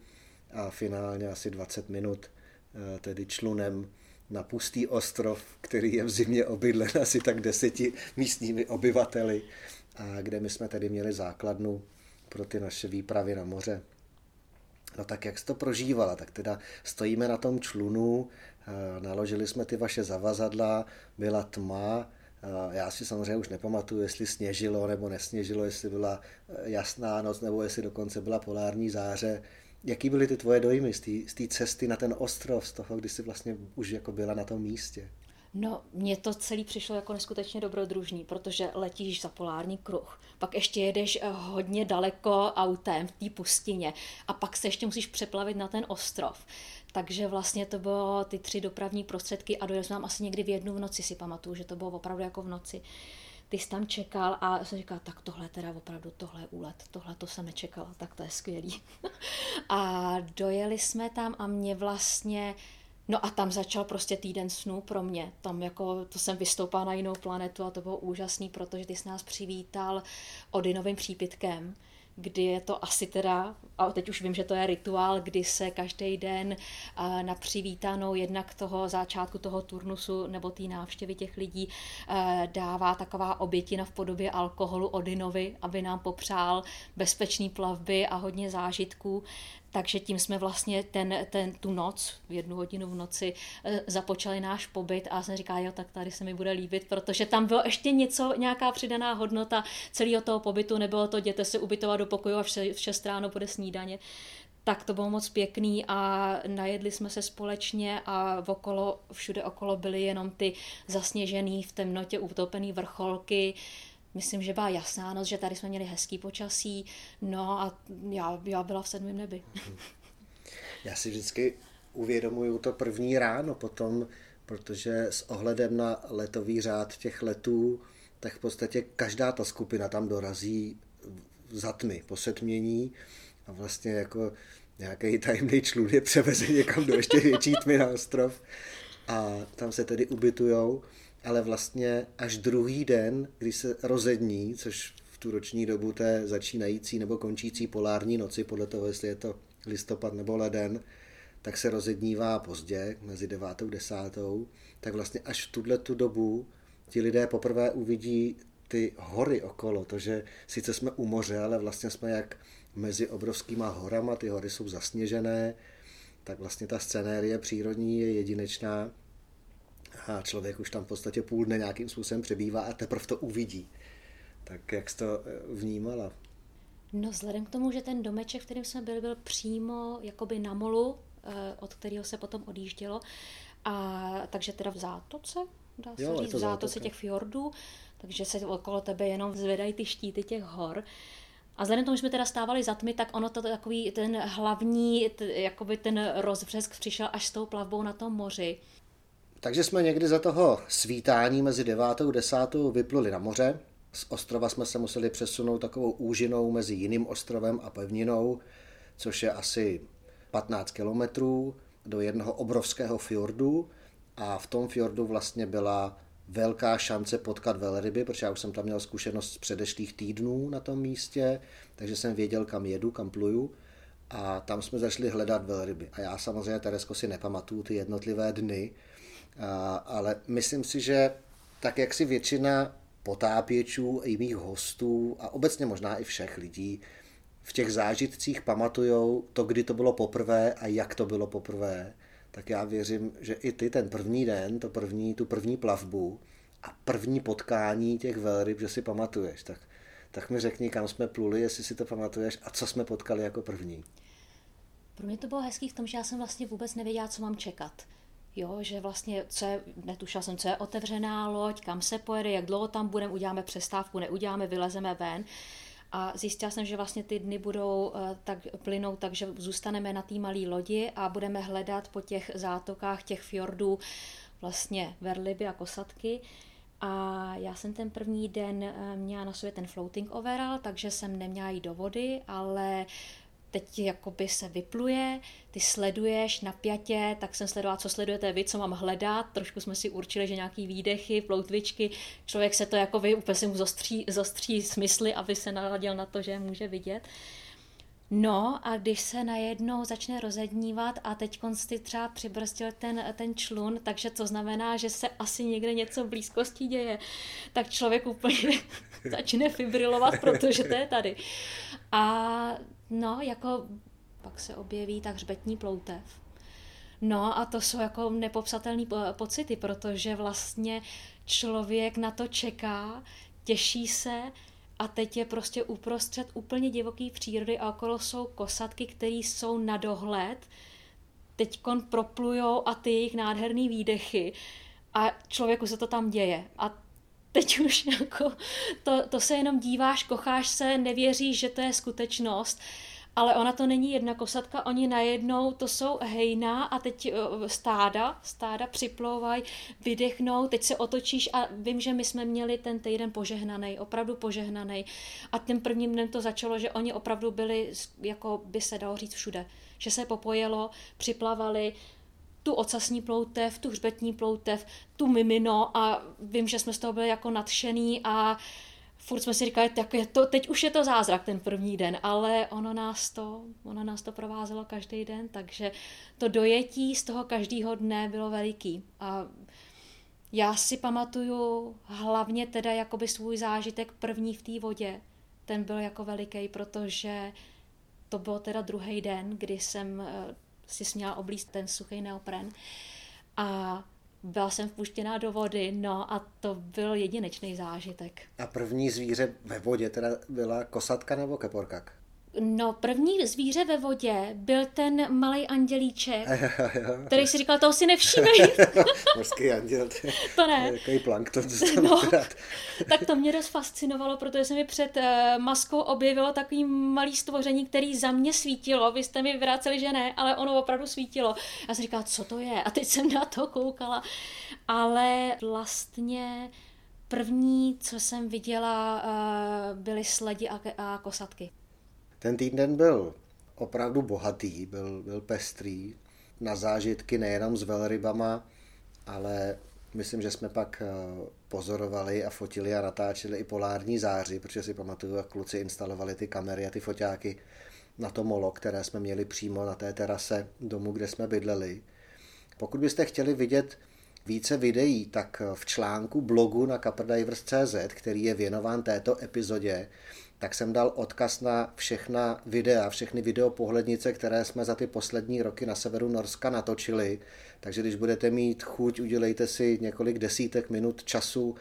S1: a finálně asi 20 minut, eh, tedy člunem na pustý ostrov, který je v zimě obydlen asi tak deseti místními obyvateli, a kde my jsme tedy měli základnu pro ty naše výpravy na moře. No tak jak jsi to prožívala? Tak teda stojíme na tom člunu, eh, naložili jsme ty vaše zavazadla, byla tma, já si samozřejmě už nepamatuju, jestli sněžilo nebo nesněžilo, jestli byla eh, jasná noc nebo jestli dokonce byla polární záře. Jaký byly ty tvoje dojmy z té cesty na ten ostrov, z toho, kdy jsi vlastně už jako byla na tom místě?
S2: No, mně to celý přišlo jako neskutečně dobrodružný, protože letíš za polární kruh, pak ještě jedeš eh, hodně daleko autem v té pustině a pak se ještě musíš přeplavit na ten ostrov. Takže vlastně to bylo ty tři dopravní prostředky a dojeli jsme tam asi někdy v jednu v noci, si pamatuju, že to bylo opravdu jako v noci. Ty jsi tam čekal a jsem říkala, tak tohle teda opravdu, tohle je úlet, tohle to jsem nečekala, tak to je skvělý. a dojeli jsme tam a mě vlastně, No a tam začal prostě týden snů pro mě. Tam jako, to jsem vystoupala na jinou planetu a to bylo úžasný, protože ty jsi nás přivítal Odinovým přípitkem kdy je to asi teda, a teď už vím, že to je rituál, kdy se každý den na přivítanou jednak toho začátku toho turnusu nebo té návštěvy těch lidí dává taková obětina v podobě alkoholu Odinovi, aby nám popřál bezpečný plavby a hodně zážitků. Takže tím jsme vlastně ten, ten, tu noc, jednu hodinu v noci, e, započali náš pobyt a jsem říkala, jo, tak tady se mi bude líbit, protože tam bylo ještě něco, nějaká přidaná hodnota celého toho pobytu, nebylo to jděte se ubytovat do pokoju a v 6 ráno bude snídaně, tak to bylo moc pěkný a najedli jsme se společně a okolo, všude okolo byly jenom ty zasněžený v temnotě utopený vrcholky, myslím, že byla jasná noc, že tady jsme měli hezký počasí, no a já, já byla v sedmém nebi.
S1: Já si vždycky uvědomuju to první ráno potom, protože s ohledem na letový řád těch letů, tak v podstatě každá ta skupina tam dorazí za tmy, po setmění a vlastně jako nějaký tajemný člun je převezen někam do ještě větší tmy na ostrov a tam se tedy ubytujou ale vlastně až druhý den, když se rozední, což v tu roční dobu té začínající nebo končící polární noci, podle toho, jestli je to listopad nebo leden, tak se rozednívá pozdě, mezi devátou a desátou, tak vlastně až v tuhle tu dobu ti lidé poprvé uvidí ty hory okolo, to, že sice jsme u moře, ale vlastně jsme jak mezi obrovskýma horama, ty hory jsou zasněžené, tak vlastně ta scenérie přírodní je jedinečná a člověk už tam v podstatě půl dne nějakým způsobem přebývá a teprve to uvidí. Tak jak jsi to eh, vnímala?
S2: No vzhledem k tomu, že ten domeček, v kterém jsme byli, byl přímo jakoby na molu, eh, od kterého se potom odjíždělo, a takže teda v zátoce, dá se jo, říct, v zátoce těch fjordů, takže se okolo tebe jenom zvedají ty štíty těch hor. A vzhledem k tomu, že jsme teda stávali za tmy, tak ono to takový ten hlavní, t, jakoby ten rozbřesk přišel až s tou plavbou na tom moři.
S1: Takže jsme někdy za toho svítání mezi 9. a 10. vypluli na moře. Z ostrova jsme se museli přesunout takovou úžinou mezi jiným ostrovem a pevninou, což je asi 15 kilometrů do jednoho obrovského fjordu a v tom fjordu vlastně byla velká šance potkat velryby, protože já už jsem tam měl zkušenost z předešlých týdnů na tom místě, takže jsem věděl, kam jedu, kam pluju a tam jsme začali hledat velryby. A já samozřejmě, Teresko, si nepamatuju ty jednotlivé dny, ale myslím si, že tak jak si většina potápěčů i mých hostů a obecně možná i všech lidí v těch zážitcích pamatujou to, kdy to bylo poprvé a jak to bylo poprvé, tak já věřím, že i ty ten první den, to první, tu první plavbu a první potkání těch velryb, že si pamatuješ. Tak, tak mi řekni, kam jsme pluli, jestli si to pamatuješ a co jsme potkali jako první.
S2: Pro mě to bylo hezký v tom, že já jsem vlastně vůbec nevěděla, co mám čekat. Jo, že vlastně, co je, netušila jsem, co je otevřená loď, kam se pojede, jak dlouho tam budeme, uděláme přestávku, neuděláme, vylezeme ven. A zjistila jsem, že vlastně ty dny budou uh, tak plynout, takže zůstaneme na té malé lodi a budeme hledat po těch zátokách těch fjordů vlastně verliby a kosatky. A já jsem ten první den eh, měla na sobě ten floating overall, takže jsem neměla jít do vody, ale teď jakoby se vypluje, ty sleduješ napjatě, tak jsem sledovala, co sledujete vy, co mám hledat, trošku jsme si určili, že nějaký výdechy, ploutvičky, člověk se to jako vy úplně si mu zostří, zostří smysly, aby se naladil na to, že může vidět. No a když se najednou začne rozednívat a teď ty třeba přibrzdil ten, ten člun, takže to znamená, že se asi někde něco v blízkosti děje, tak člověk úplně začne fibrilovat, protože to je tady. A no, jako pak se objeví tak hřbetní ploutev. No a to jsou jako nepopsatelné pocity, protože vlastně člověk na to čeká, těší se a teď je prostě uprostřed úplně divoký přírody a okolo jsou kosatky, které jsou na dohled, teď proplujou a ty jejich nádherný výdechy a člověku se to tam děje. A teď už jako to, to se jenom díváš, kocháš se, nevěříš, že to je skutečnost ale ona to není jedna kosatka, oni najednou, to jsou hejna a teď uh, stáda, stáda připlouvají, vydechnou, teď se otočíš a vím, že my jsme měli ten týden požehnaný, opravdu požehnaný a tím prvním dnem to začalo, že oni opravdu byli, jako by se dalo říct všude, že se popojelo, připlavali, tu ocasní ploutev, tu hřbetní ploutev, tu mimino a vím, že jsme z toho byli jako nadšený a furt jsme si říkali, tak je to, teď už je to zázrak ten první den, ale ono nás to, ono nás to provázelo každý den, takže to dojetí z toho každého dne bylo veliký. A já si pamatuju hlavně teda jakoby svůj zážitek první v té vodě. Ten byl jako veliký, protože to byl teda druhý den, kdy jsem eh, si směla oblíst ten suchý neopren. A byla jsem vpuštěná do vody, no a to byl jedinečný zážitek.
S1: A první zvíře ve vodě teda byla kosatka nebo keporkak?
S2: No, první zvíře ve vodě byl ten malý andělíček, který si říkal, toho si nevšímej.
S1: Mořský anděl,
S2: to ne.
S1: Takový plankton, to no,
S2: tak to mě dost fascinovalo, protože se mi před uh, maskou objevilo takový malý stvoření, který za mě svítilo. Vy jste mi vraceli, že ne, ale ono opravdu svítilo. Já jsem říkala, co to je? A teď jsem na to koukala. Ale vlastně první, co jsem viděla, uh, byly sledi a, a kosatky.
S1: Ten týden byl opravdu bohatý, byl, byl pestrý na zážitky nejenom s velrybama, ale myslím, že jsme pak eh, pozorovali a fotili a natáčeli i polární záři, protože si pamatuju, jak kluci instalovali ty kamery a ty foťáky na to molo, které jsme měli přímo na té terase domu, kde jsme bydleli. Pokud byste chtěli vidět více videí, tak v článku blogu na caperdivers.cz, který je věnován této epizodě, tak jsem dal odkaz na všechna videa, všechny videopohlednice, které jsme za ty poslední roky na severu Norska natočili. Takže když budete mít chuť, udělejte si několik desítek minut času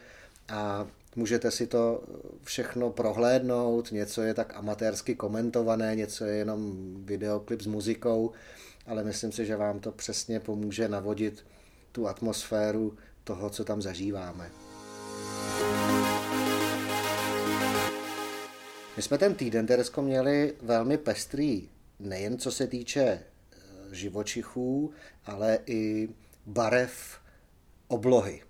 S1: a můžete si to všechno prohlédnout. Něco je tak amatérsky komentované, něco je jenom videoklip s muzikou, ale myslím si, že vám to přesně pomůže navodit tu atmosféru toho, co tam zažíváme. My jsme ten týden, Teresko, měli velmi pestrý, nejen co se týče e, živočichů, ale i barev oblohy.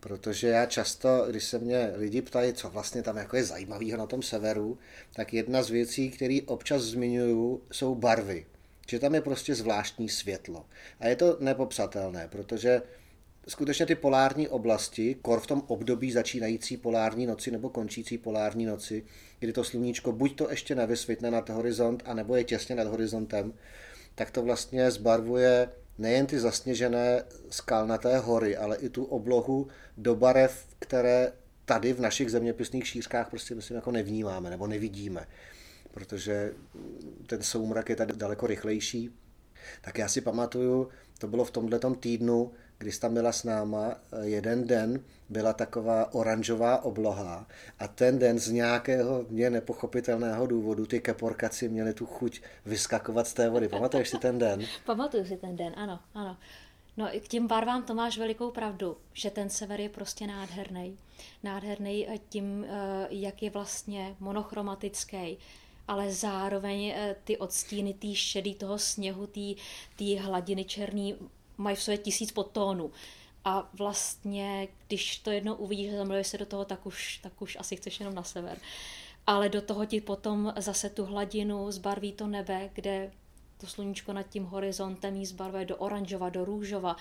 S1: Protože já často, když se mě lidi ptají, co vlastně tam jako je zajímavého na tom severu, tak jedna z věcí, které občas zmiňuju, jsou barvy. Že tam je prostě zvláštní světlo. A je to nepopsatelné, protože skutečně ty polární oblasti, kor v tom období začínající polární noci nebo končící polární noci, kdy to sluníčko buď to ještě nevysvětne nad horizont, anebo je těsně nad horizontem, tak to vlastně zbarvuje nejen ty zasněžené skalnaté hory, ale i tu oblohu do barev, které tady v našich zeměpisných šířkách prostě myslím jako nevnímáme nebo nevidíme, protože ten soumrak je tady daleko rychlejší. Tak já si pamatuju, to bylo v tomhle týdnu, když tam byla s náma eh, jeden den, byla taková oranžová obloha a ten den z nějakého mě nepochopitelného důvodu ty keporkaci měli tu chuť vyskakovat z té vody. Pamatuješ si ten den?
S2: Pamatuju si ten den, ano, ano. No i k těm barvám to máš velikou pravdu, že ten sever je prostě nádherný. Nádherný eh, tím, eh, jak je vlastně monochromatický, ale zároveň ty odstíny, ty šedý toho sněhu, ty hladiny černý mají v sobě tisíc podtónů. A vlastně, když to jednou uvidíš a zamiluješ se do toho, tak už, tak už asi chceš jenom na sever. Ale do toho ti potom zase tu hladinu zbarví to nebe, kde to sluníčko nad tím horizontem jí zbarvuje do oranžova, do růžova.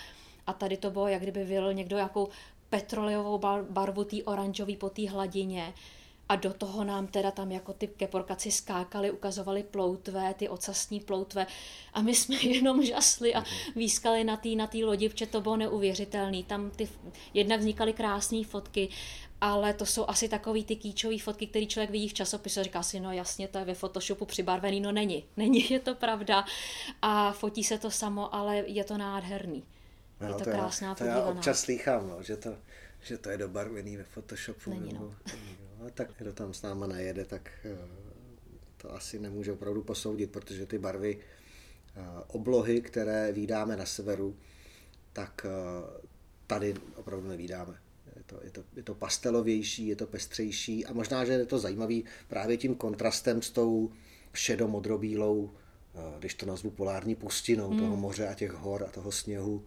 S2: A tady to bylo, jak kdyby vylil někdo jakou petroleovou barvu té oranžový po té hladině a do toho nám teda tam jako ty keporkaci skákali, ukazovali ploutve, ty ocasní ploutve a my jsme jenom žasli a výskali na té na tý lodi, protože to bylo neuvěřitelné. Tam ty, jednak vznikaly krásné fotky, ale to jsou asi takový ty kýčové fotky, které člověk vidí v časopisu a říká si, no jasně, to je ve Photoshopu přibarvený, no není, není, je to pravda a fotí se to samo, ale je to nádherný. No, je to, to krásná já,
S1: to já občas slýchám, no, že, to, že to je dobarvený ve Photoshopu.
S2: Není, no.
S1: No, tak kdo tam s náma najede, tak eh, to asi nemůže opravdu posoudit, protože ty barvy eh, oblohy, které vydáme na severu, tak eh, tady opravdu nevídáme. Je to, je, to, je to pastelovější, je to pestřejší a možná, že je to zajímavý právě tím kontrastem s tou šedomodrobílou, když to nazvu polární pustinou hmm. toho moře a těch hor a toho sněhu,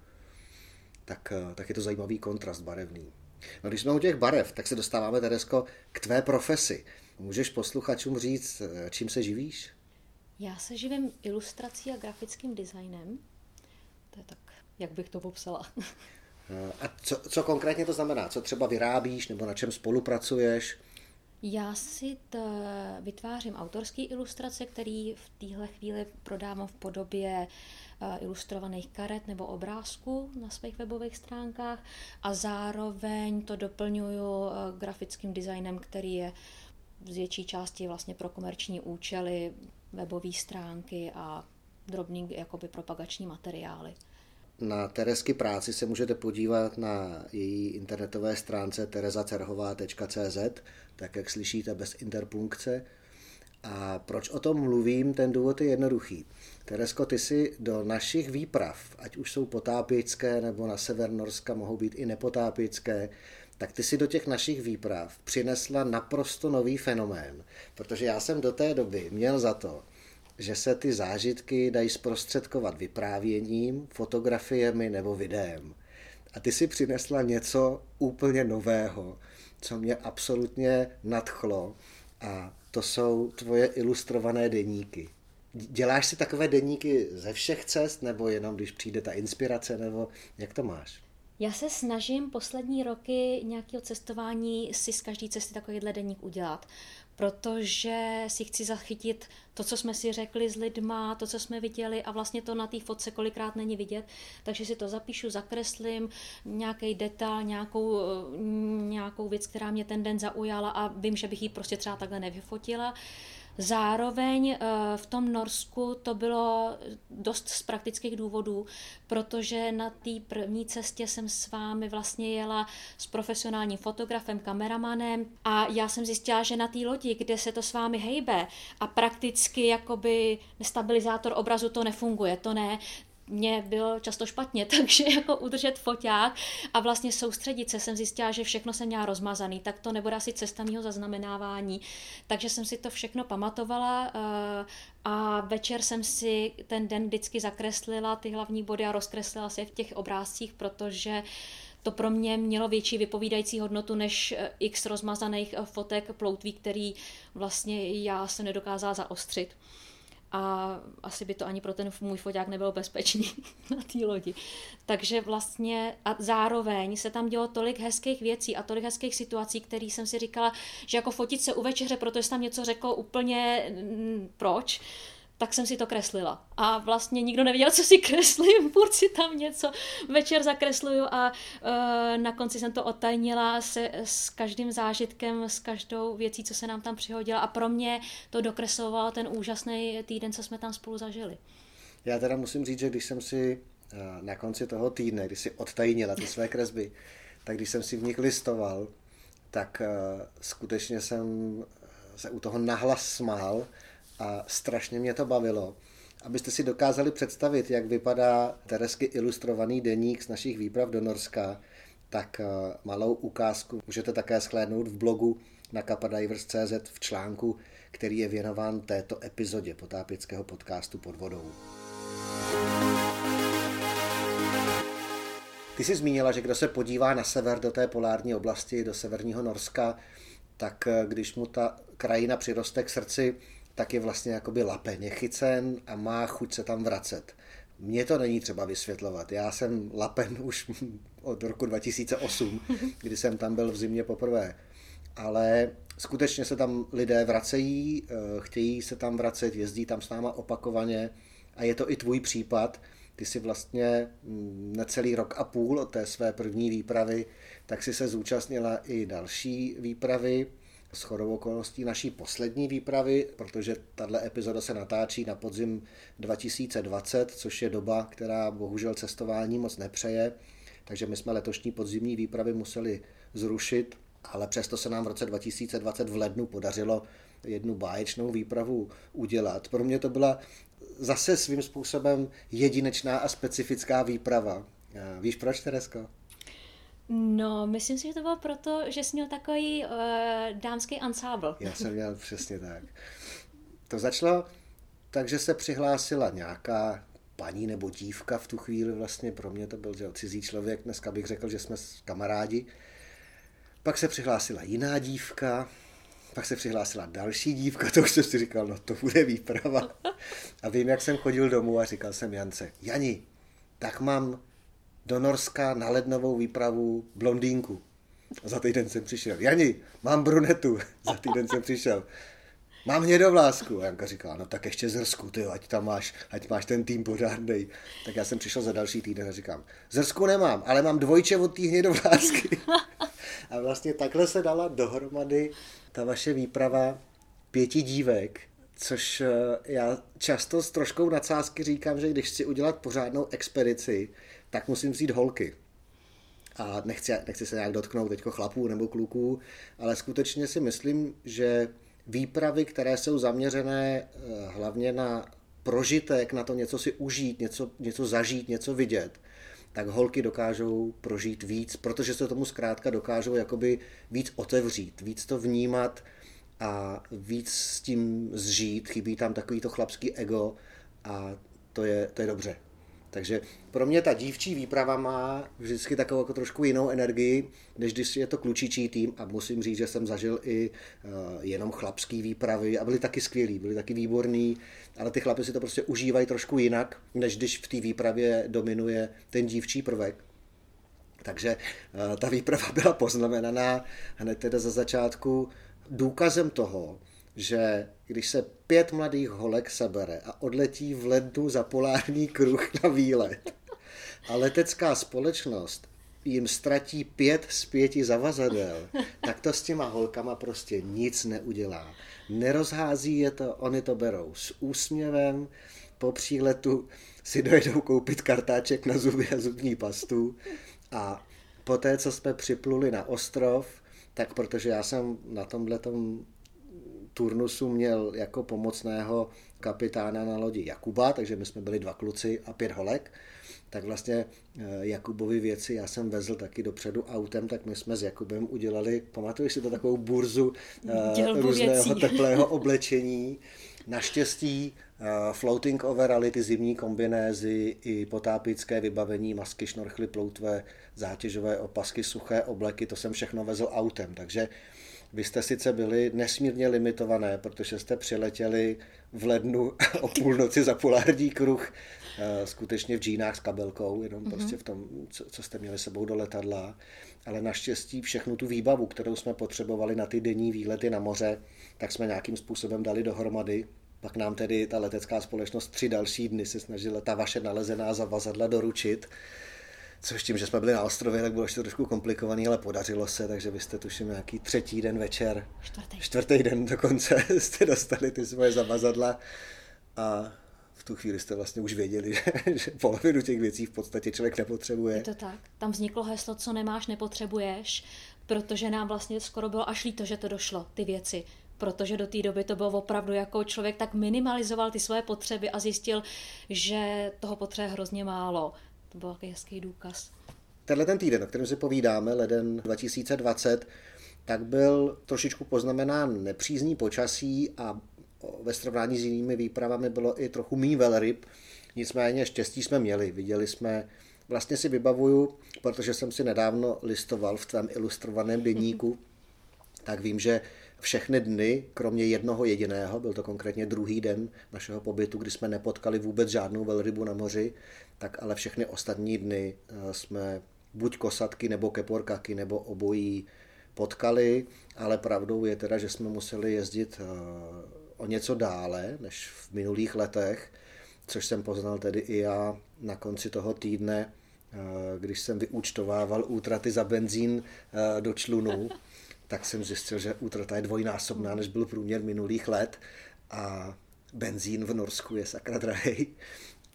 S1: tak, tak je to zajímavý kontrast barevný. No, když jsme u těch barev, tak se dostáváme, Teresko, k tvé profesi. Můžeš posluchačům říct, čím se živíš?
S2: Já se živím ilustrací a grafickým designem. To je tak, jak bych to popsala.
S1: A co, co konkrétně to znamená? Co třeba vyrábíš nebo na čem spolupracuješ?
S2: Já si t, vytvářím autorské ilustrace, které v téhle chvíli prodávám v podobě Eh, ilustrovaných karet nebo obrázků na svých webových stránkách a zároveň to doplňuju eh, grafickým designem, který je z větší části vlastně pro komerční účely, webové stránky a drobný jakoby propagační materiály.
S1: Na Teresky práci se můžete podívat na její internetové stránce terezacerhová.cz, tak jak slyšíte bez interpunkce. A proč o tom mluvím? Ten důvod je jednoduchý. Teresko, ty si do našich výprav, ať už jsou potápěčské nebo na sever Norska mohou být i nepotápěčské, tak ty si do těch našich výprav přinesla naprosto nový fenomén, protože já jsem do té doby měl za to, že se ty zážitky dají zprostředkovat vyprávěním, fotografiemi nebo videem. A ty si přinesla něco úplně nového, co mě absolutně nadchlo a to jsou tvoje ilustrované deníky. Děláš si takové deníky ze všech cest, nebo jenom když přijde ta inspirace, nebo jak to máš?
S2: Já se snažím poslední roky nějakého cestování si z každé cesty takovýhle deník udělat, protože si chci zachytit to, co jsme si řekli s lidma, to, co jsme viděli a vlastně to na té fotce kolikrát není vidět, takže si to zapíšu, zakreslím, nějaký detail, nějakou, nějakou věc, která mě ten den zaujala a vím, že bych ji prostě třeba takhle nevyfotila. Zároveň eh, v tom Norsku to bylo dost z praktických důvodů, protože na té první cestě jsem s vámi vlastně jela s profesionálním fotografem, kameramanem a já jsem zjistila, že na té lodi, kde se to s vámi hejbe a prakticky jakoby stabilizátor obrazu to nefunguje, to ne, mě bylo často špatně, takže jako udržet foťák a vlastně soustředit se, jsem zjistila, že všechno jsem měla rozmazaný, tak to nebude asi cesta mého zaznamenávání. Takže jsem si to všechno pamatovala eh, a večer jsem si ten den vždycky zakreslila ty hlavní body a rozkreslila si v těch obrázcích, protože to pro mě mělo větší vypovídající hodnotu než eh, x rozmazaných eh, fotek ploutví, který vlastně já se nedokázala zaostřit. A asi by to ani pro ten můj foťák nebylo bezpečný na té lodi. Takže vlastně a zároveň se tam dělo tolik hezkých věcí a tolik hezkých situací, které jsem si říkala, že jako fotit se u večeře, protože tam něco řekl úplně proč, tak jsem si to kreslila. A vlastně nikdo nevěděl, co si kreslím, furt si tam něco večer zakresluju a uh, na konci jsem to otajnila se, s každým zážitkem, s každou věcí, co se nám tam přihodila a pro mě to dokresloval ten úžasný týden, co jsme tam spolu zažili.
S1: Já teda musím říct, že když jsem si uh, na konci toho týdne, když si odtajnila ty své kresby, tak když jsem si v nich listoval, tak uh, skutečně jsem se u toho nahlas smál, a strašně mě to bavilo. Abyste si dokázali představit, jak vypadá Teresky ilustrovaný deník z našich výprav do Norska, tak eh, malou ukázku můžete také shlédnout v blogu na kapadivers.cz v článku, který je věnován této epizodě potápěckého podcastu pod vodou. Ty jsi zmínila, že kdo se podívá na sever do té polární oblasti, do severního Norska, tak eh, když mu ta krajina přiroste k srdci, tak je vlastně jakoby lapeně chycen a má chuť se tam vracet. Mně to není třeba vysvětlovat. Já jsem lapen už od roku 2008, kdy jsem tam byl v zimě poprvé. Ale skutečně se tam lidé vracejí, eh, chtějí se tam vracet, jezdí tam s náma opakovaně a je to i tvůj případ. Ty si vlastně mm, necelý rok a půl od té své první výpravy, tak si se zúčastnila i další výpravy s chodou okolností naší poslední výpravy, protože tahle epizoda se natáčí na podzim 2020, což je doba, která bohužel cestování moc nepřeje, takže my jsme letošní podzimní výpravy museli zrušit, ale přesto se nám v roce 2020 v lednu podařilo jednu báječnou výpravu udělat. Pro mě to byla zase svým způsobem jedinečná a specifická výprava. Víš proč, Teresko?
S2: No, myslím si, že to bylo proto, že jsi měl takový uh, dámský ansábl.
S1: Já jsem měl přesně tak. To začalo tak, že se přihlásila nějaká paní nebo dívka v tu chvíli vlastně, pro mě to byl že cizí člověk, dneska bych řekl, že jsme kamarádi. Pak se přihlásila jiná dívka, pak se přihlásila další dívka, to už jsem si říkal, no to bude výprava. A vím, jak jsem chodil domů a říkal jsem Jance, Jani, tak mám do Norska na lednovou výpravu blondýnku. Za týden jsem přišel. Jani, mám brunetu. Za týden jsem přišel. Mám hnědovlásku. A Janka říká, no tak ještě zrsku, ty, ať tam máš, ať máš ten tým pořádnej. Tak já jsem přišel za další týden a říkám, zrsku nemám, ale mám dvojče od té hnědovlásky. A vlastně takhle se dala dohromady ta vaše výprava pěti dívek, což eh, já často s troškou nadsázky říkám, že když chci udělat pořádnou expedici, tak musím vzít holky. A nechci, nechci se nějak dotknout teďko chlapů nebo kluků, ale skutečně si myslím, že výpravy, které jsou zaměřené eh, hlavně na prožitek, na to něco si užít, něco, něco zažít, něco vidět, tak holky dokážou prožít víc, protože se tomu zkrátka dokážou jakoby víc otevřít, víc to vnímat a víc s tím zžít. Chybí tam takový to chlapský ego a to je, to je dobře. Takže pro mě ta dívčí výprava má vždycky takovou jako trošku jinou energii, než když je to klučičí tým a musím říct, že jsem zažil i uh, jenom chlapský výpravy a byli taky skvělí, byli taky výborní, ale ty chlapy si to prostě užívají trošku jinak, než když v té výpravě dominuje ten dívčí prvek. Takže uh, ta výprava byla poznamenaná hned teda za začátku důkazem toho, že když se pět mladých holek sebere a odletí v lednu za polární kruh na výlet a letecká společnost jim ztratí pět z pěti zavazadel, tak to s těma holkama prostě nic neudělá. Nerozhází je to, oni to berou s úsměvem, po příletu si dojedou koupit kartáček na zuby a zubní pastu a poté, co jsme připluli na ostrov, tak protože já jsem na tomhle turnusu měl jako pomocného kapitána na lodi Jakuba, takže my jsme byli dva kluci a pět holek, tak vlastně eh, Jakubovi věci já jsem vezl taky dopředu autem, tak my jsme s Jakubem udělali, pamatuješ si to takovou burzu eh, Dělbu různého věcí. teplého oblečení. Naštěstí floating overally, ty zimní kombinézy i potápické vybavení, masky, šnorchly, ploutve, zátěžové opasky, suché obleky, to jsem všechno vezl autem, takže Vy jste sice byli nesmírně limitované, protože jste přiletěli v lednu o půlnoci za polární kruh, eh, skutečně v džínách s kabelkou, jenom mm-hmm. prostě v tom, co, co jste měli sebou do letadla. Ale naštěstí všechnu tu výbavu, kterou jsme potřebovali na ty denní výlety na moře, tak jsme nějakým způsobem dali dohromady. Pak nám tedy ta letecká společnost tři další dny se snažila ta vaše nalezená zavazadla doručit. Což tím, že jsme byli na ostrově, tak bylo ještě trošku komplikovaný, ale podařilo se, takže vy jste tuším nějaký třetí den večer,
S2: čtvrtý,
S1: čtvrtý den dokonce jste dostali ty svoje zavazadla a v tu chvíli jste vlastně už věděli, že, že polovinu těch věcí v podstatě člověk nepotřebuje.
S2: Je to tak. Tam vzniklo heslo, co nemáš, nepotřebuješ, protože nám vlastně skoro bylo až líto, že to došlo, ty věci protože do té doby to bylo opravdu jako člověk tak minimalizoval ty svoje potřeby a zjistil, že toho potřebuje hrozně málo. To byl takový hezký důkaz.
S1: Tenhle ten týden, o kterém si povídáme, leden 2020, tak byl trošičku poznamenán nepřízní počasí a ve srovnání s jinými výpravami bylo i trochu mý velryb. Nicméně štěstí jsme měli. Viděli jsme, vlastně si vybavuju, protože jsem si nedávno listoval v tvém ilustrovaném deníku, tak vím, že všechny dny, kromě jednoho jediného, byl to konkrétně druhý den našeho pobytu, kdy jsme nepotkali vůbec žádnou velrybu na moři, tak ale všechny ostatní dny eh, jsme buď kosatky nebo keporkaky nebo obojí potkali, ale pravdou je teda, že jsme museli jezdit eh, o něco dále než v minulých letech, což jsem poznal tedy i já na konci toho týdne, eh, když jsem vyúčtovával útraty za benzín do člunů, tak jsem zjistil, že útrata je dvojnásobná, než byl průměr minulých let a benzín v Norsku je sakra drahý,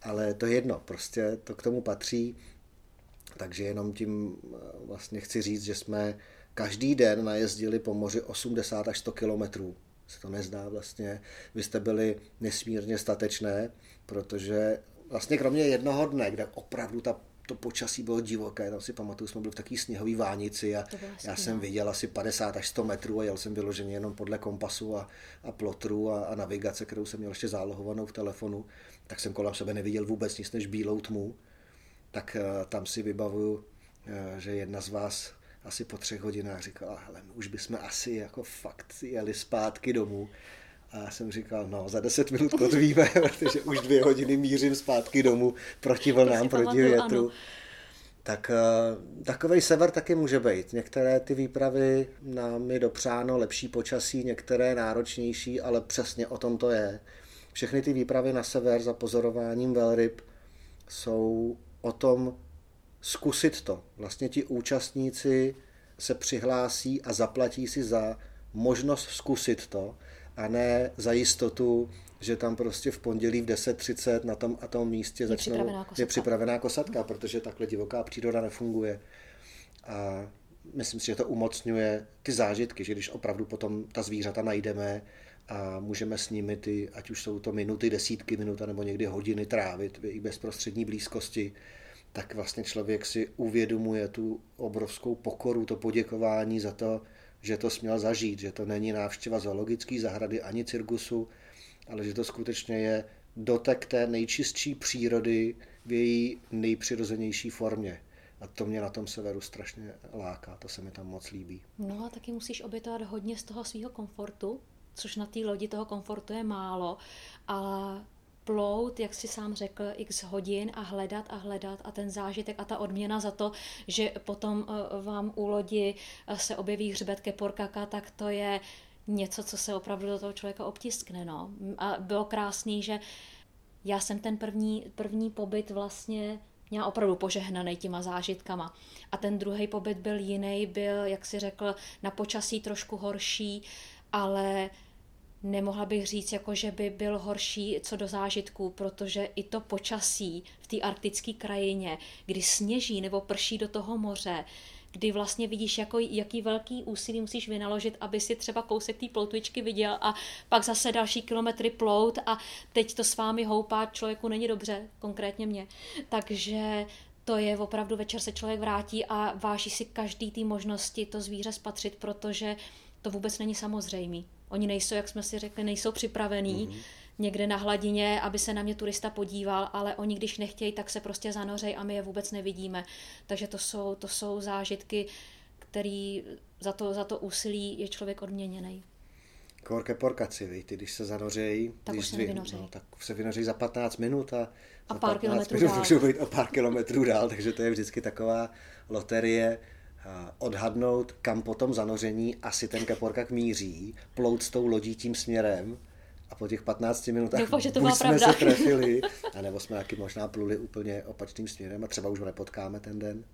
S1: ale to je jedno, prostě to k tomu patří, takže jenom tím eh, vlastně chci říct, že jsme každý den najezdili po moři 80 až 100 kilometrů. Se to nezdá vlastně. Vy jste byli nesmírně statečné, protože vlastně kromě jednoho dne, kde opravdu ta to počasí bylo divoké, tam si pamatuju, jsme byli v takové sněhové vánici a já jsem viděl asi 50 až 100 metrů a jel jsem vyloženě jenom podle kompasu a, a plotru a, a navigace, kterou jsem měl ještě zálohovanou v telefonu, tak jsem kolem sebe neviděl vůbec nic než bílou tmu. Tak uh, tam si vybavuju, uh, že jedna z vás asi po třech hodinách říkala, hele, už bychom asi jako fakt jeli zpátky domů. A já jsem říkal, no za deset minut kotvíme, protože už dvě hodiny mířím zpátky domů proti vlnám, proti větru. Ano. Tak uh, takový sever taky může být. Některé ty výpravy nám je dopřáno lepší počasí, některé náročnější, ale přesně o tom to je. Všechny ty výpravy na sever za pozorováním velryb jsou o tom zkusit to. Vlastně ti účastníci se přihlásí a zaplatí si za možnost zkusit to a ne za jistotu, že tam prostě v pondělí v 10.30 na tom a tom místě
S2: je
S1: začnou,
S2: připravená
S1: je připravená kosatka, protože takhle divoká příroda nefunguje. A myslím si, že to umocňuje ty zážitky, že když opravdu potom ta zvířata najdeme a můžeme s nimi ty, ať už jsou to minuty, desítky minut, nebo někdy hodiny trávit v jejich bezprostřední blízkosti, tak vlastně člověk si uvědomuje tu obrovskou pokoru, to poděkování za to, že to směl zažít, že to není návštěva zoologické zahrady ani cirkusu, ale že to skutečně je dotek té nejčistší přírody v její nejpřirozenější formě. A to mě na tom severu strašně láká, to se mi tam moc líbí.
S2: No a taky musíš obětovat hodně z toho svého komfortu, což na té lodi toho komfortu je málo, ale plout, jak si sám řekl, x hodin a hledat a hledat a ten zážitek a ta odměna za to, že potom eh, vám u lodi eh, se objeví hřbet keporkaka, tak to je něco, co se opravdu do toho člověka obtiskne. No. A bylo krásný, že já jsem ten první, první pobyt vlastně měla opravdu požehnaný těma zážitkama. A ten druhý pobyt byl jiný, byl, jak si řekl, na počasí trošku horší, ale nemohla bych říct, jako že by byl horší co do zážitků, protože i to počasí v té arktické krajině, kdy sněží nebo prší do toho moře, kdy vlastně vidíš, jako, jaký velký úsilí musíš vynaložit, aby si třeba kousek té ploutvičky viděl a pak zase další kilometry plout a teď to s vámi houpá, člověku není dobře, konkrétně mě. Takže to je opravdu večer se člověk vrátí a váží si každý té možnosti to zvíře spatřit, protože to vůbec není samozřejmý. Oni nejsou, jak jsme si řekli, nejsou připravení mm-hmm. někde na hladině, aby se na mě turista podíval, ale oni, když nechtějí, tak se prostě zanořejí a my je vůbec nevidíme. Takže to jsou, to jsou zážitky, které za to, za to úsilí je člověk odměněný.
S1: Korke porkaci, ty když se zanořejí,
S2: tak,
S1: když
S2: se
S1: dvě, no, tak se vynoří za 15 minut a,
S2: a pár kilometrů
S1: minut můžou být o pár kilometrů dál, takže to je vždycky taková loterie odhadnout, kam po tom zanoření asi ten keporkak míří, plout s tou lodí tím směrem a po těch 15 minutách
S2: Doufám, že to
S1: buď jsme
S2: pravda.
S1: se trefili, anebo jsme taky možná pluli úplně opačným směrem a třeba už ho nepotkáme ten den.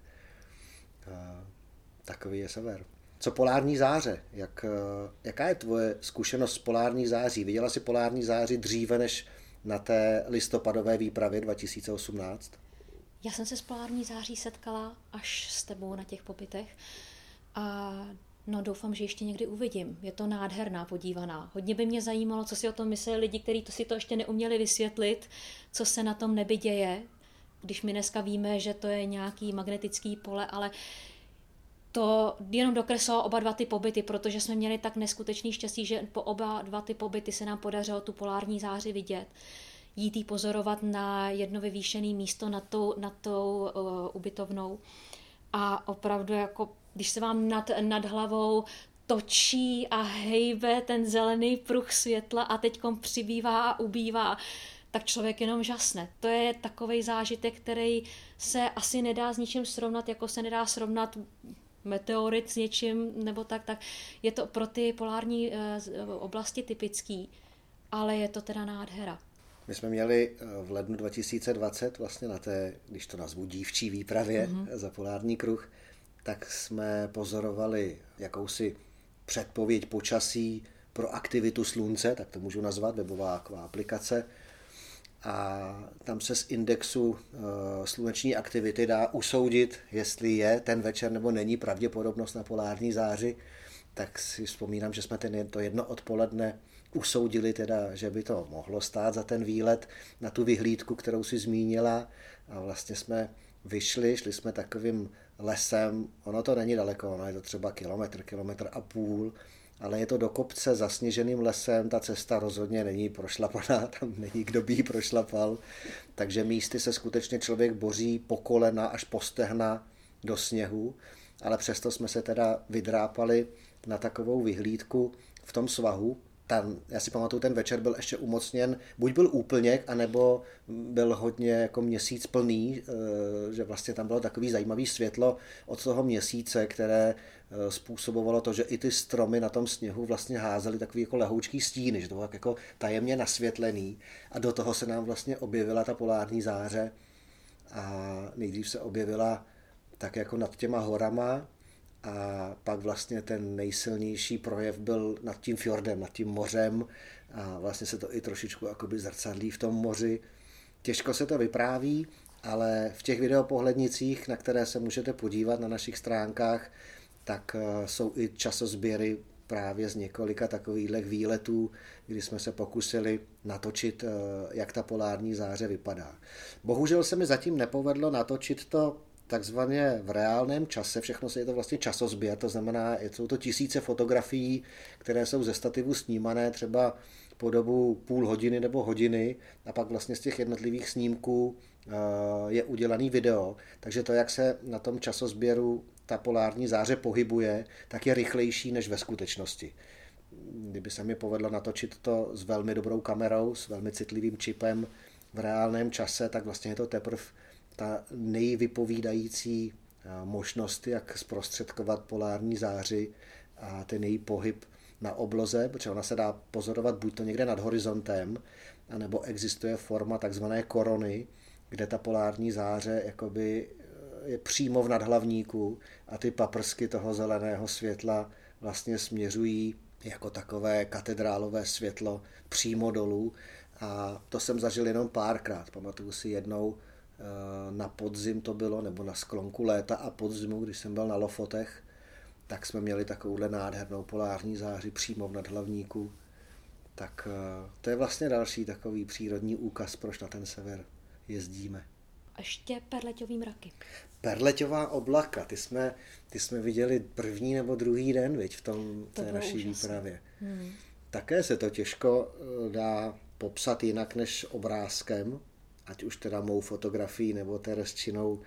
S1: Takový je sever. Co polární záře? Jak, jaká je tvoje zkušenost s polární září? Viděla jsi polární záři dříve než na té listopadové výpravě 2018?
S2: Já jsem se s polární září setkala až s tebou na těch pobytech a no doufám, že ještě někdy uvidím. Je to nádherná podívaná. Hodně by mě zajímalo, co si o tom mysleli lidi, kteří to si to ještě neuměli vysvětlit, co se na tom nebi děje, když my dneska víme, že to je nějaký magnetický pole, ale to jenom dokreslilo oba dva ty pobyty, protože jsme měli tak neskutečný štěstí, že po oba dva ty pobyty se nám podařilo tu polární záři vidět jít jí pozorovat na jedno vyvýšené místo nad tou, nad tou uh, ubytovnou. A opravdu jako, když se vám nad, nad hlavou točí a hejbe ten zelený pruh světla a teďkom přibývá a ubývá, tak člověk jenom žasne. To je takový zážitek, který se asi nedá s ničím srovnat, jako se nedá srovnat meteorit s něčím, nebo tak, tak je to pro ty polární uh, oblasti typický, ale je to teda nádhera.
S1: My jsme měli eh, v lednu 2020 vlastně na té, když to nazvu dívčí výpravě mm-hmm. za polární kruh, tak jsme pozorovali jakousi předpověď počasí pro aktivitu slunce, tak to můžu nazvat, webová aplikace. A tam se z indexu uh, sluneční aktivity dá usoudit, jestli je ten večer nebo není pravděpodobnost na polární záři. Tak si vzpomínám, že jsme ten, to jedno odpoledne usoudili teda, že by to mohlo stát za ten výlet na tu vyhlídku, kterou si zmínila. A vlastně jsme vyšli, šli jsme takovým lesem, ono to není daleko, ono je to třeba kilometr, kilometr a půl, ale je to do kopce zasněženým lesem, ta cesta rozhodně není prošlapaná, tam není kdo by ji prošlapal, takže místy se skutečně člověk boří po kolena až po stehna do sněhu, ale přesto jsme se teda vydrápali na takovou vyhlídku v tom svahu, tam, já si pamatuju, ten večer byl ještě umocněn, buď byl úplněk, anebo byl hodně jako měsíc plný, eh, že vlastně tam bylo takový zajímavý světlo od toho měsíce, které eh, způsobovalo to, že i ty stromy na tom sněhu vlastně házely takový jako lehoučký stíny, že to bylo jako tajemně nasvětlený. A do toho se nám vlastně objevila ta polární záře a nejdřív se objevila tak jako nad těma horama, a pak vlastně ten nejsilnější projev byl nad tím fjordem, nad tím mořem a vlastně se to i trošičku jakoby zrcadlí v tom moři. Těžko se to vypráví, ale v těch videopohlednicích, na které se můžete podívat na našich stránkách, tak eh, jsou i časozběry právě z několika takových výletů, kdy jsme se pokusili natočit, eh, jak ta polární záře vypadá. Bohužel se mi zatím nepovedlo natočit to takzvaně v reálném čase, všechno se je to vlastně časozběr, to znamená, jsou to tisíce fotografií, které jsou ze stativu snímané třeba po dobu půl hodiny nebo hodiny a pak vlastně z těch jednotlivých snímků eh, je udělaný video, takže to, jak se na tom časozběru ta polární záře pohybuje, tak je rychlejší než ve skutečnosti. Kdyby se mi povedlo natočit to s velmi dobrou kamerou, s velmi citlivým čipem v reálném čase, tak vlastně je to teprve ta nejvypovídající eh, možnost, jak zprostředkovat polární záři a ten její pohyb na obloze, protože ona se dá pozorovat buď to někde nad horizontem, anebo existuje forma takzvané korony, kde ta polární záře jakoby eh, je přímo v nadhlavníku a ty paprsky toho zeleného světla vlastně směřují jako takové katedrálové světlo přímo dolů a to jsem zažil jenom párkrát. Pamatuju si jednou na podzim to bylo, nebo na sklonku léta a podzimu, když jsem byl na Lofotech, tak jsme měli takovouhle nádhernou polární záři přímo v nadhlavníku. Tak eh, to je vlastně další takový přírodní úkaz, proč na ten sever jezdíme.
S2: A ještě perleťový mraky.
S1: Perleťová oblaka, ty jsme, ty jsme viděli první nebo druhý den, viď, v tom
S2: to
S1: té naší
S2: úžasné.
S1: výpravě.
S2: Hmm.
S1: Také se to těžko eh, dá popsat jinak než obrázkem, ať už teda mou fotografii nebo Teresčinou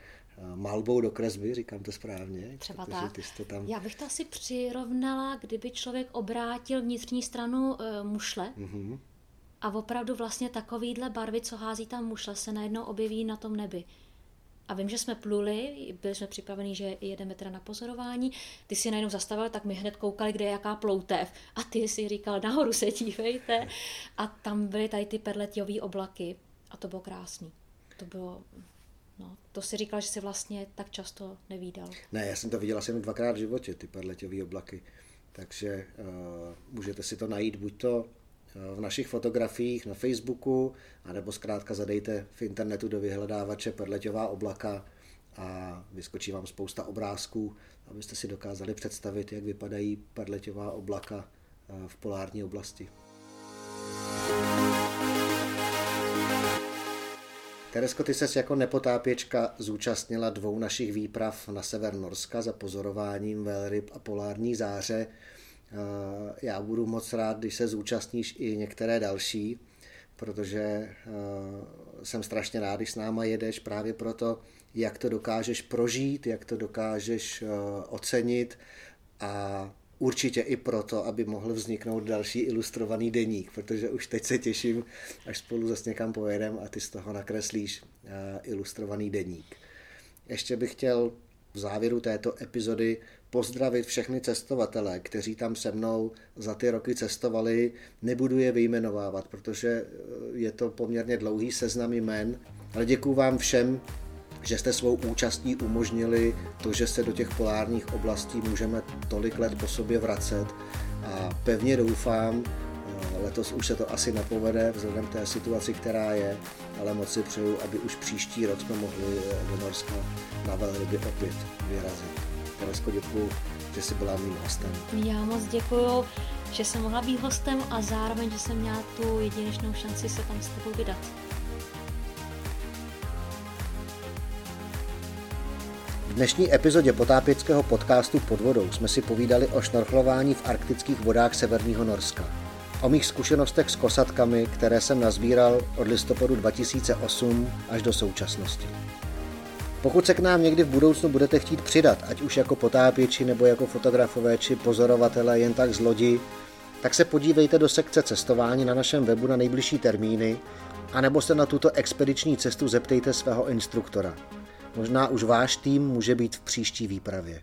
S1: malbou do kresby, říkám to správně.
S2: Třeba tak. Ty to tam... Já bych to asi přirovnala, kdyby člověk obrátil vnitřní stranu uh, mušle mm-hmm. a opravdu vlastně takovýhle barvy, co hází tam mušle, se najednou objeví na tom nebi. A vím, že jsme pluli, byli jsme připraveni, že jedeme teda na pozorování. Ty si najednou zastavil, tak my hned koukali, kde je jaká ploutev. A ty si říkal, nahoru se dívejte. A tam byly tady ty perletiové oblaky. A to bylo krásný. To bylo, no, to si říkal, že si vlastně tak často nevídal.
S1: Ne, já jsem to viděl asi jen dvakrát v životě, ty perletiové oblaky. Takže uh, můžete si to najít buď to v našich fotografiích na Facebooku, anebo zkrátka zadejte v internetu do vyhledávače perleťová oblaka a vyskočí vám spousta obrázků, abyste si dokázali představit, jak vypadají perleťová oblaka eh, v polární oblasti. Teresko, ty ses jako nepotápěčka zúčastnila dvou našich výprav na sever Norska za pozorováním velryb a polární záře. Eh, já budu moc rád, když se zúčastníš i některé další, protože eh, jsem strašně rád, když s náma jedeš právě proto, jak to dokážeš prožít, jak to dokážeš eh, ocenit a určitě i proto, aby mohl vzniknout další ilustrovaný deník, protože už teď se těším, až spolu zase někam pojedem a ty z toho nakreslíš ilustrovaný deník. Ještě bych chtěl v závěru této epizody pozdravit všechny cestovatele, kteří tam se mnou za ty roky cestovali. Nebudu je vyjmenovávat, protože eh, je to poměrně dlouhý seznam jmen, ale děkuji vám všem, že jste svou účastí umožnili to, že se do těch polárních oblastí můžeme tolik let po sobě vracet a pevně doufám, eh, letos už se to asi nepovede vzhledem té situaci, která je, ale moc si přeju, aby už příští rok jsme mohli eh, do Norska na velryby opět vyrazit. Teresko, děkuji, že jsi byla mým hostem.
S2: Já moc děkuji, že jsem mohla být hostem a zároveň, že jsem měla tu jedinečnou šanci se tam s tebou vydat.
S1: Dnešní epizodě potápěckého podcastu Pod vodou jsme si povídali o šnorchlování v arktických vodách Severního Norska. O mých zkušenostech s kosatkami, které jsem nazbíral od listopadu 2008 až do současnosti. Pokud se k nám někdy v budoucnu budete chtít přidat, ať už jako potápěči nebo jako fotografové či pozorovatele jen tak z lodi, tak se podívejte do sekce cestování na našem webu na nejbližší termíny, anebo se na tuto expediční cestu zeptejte svého instruktora. Možná už váš tým může být v příští výpravě.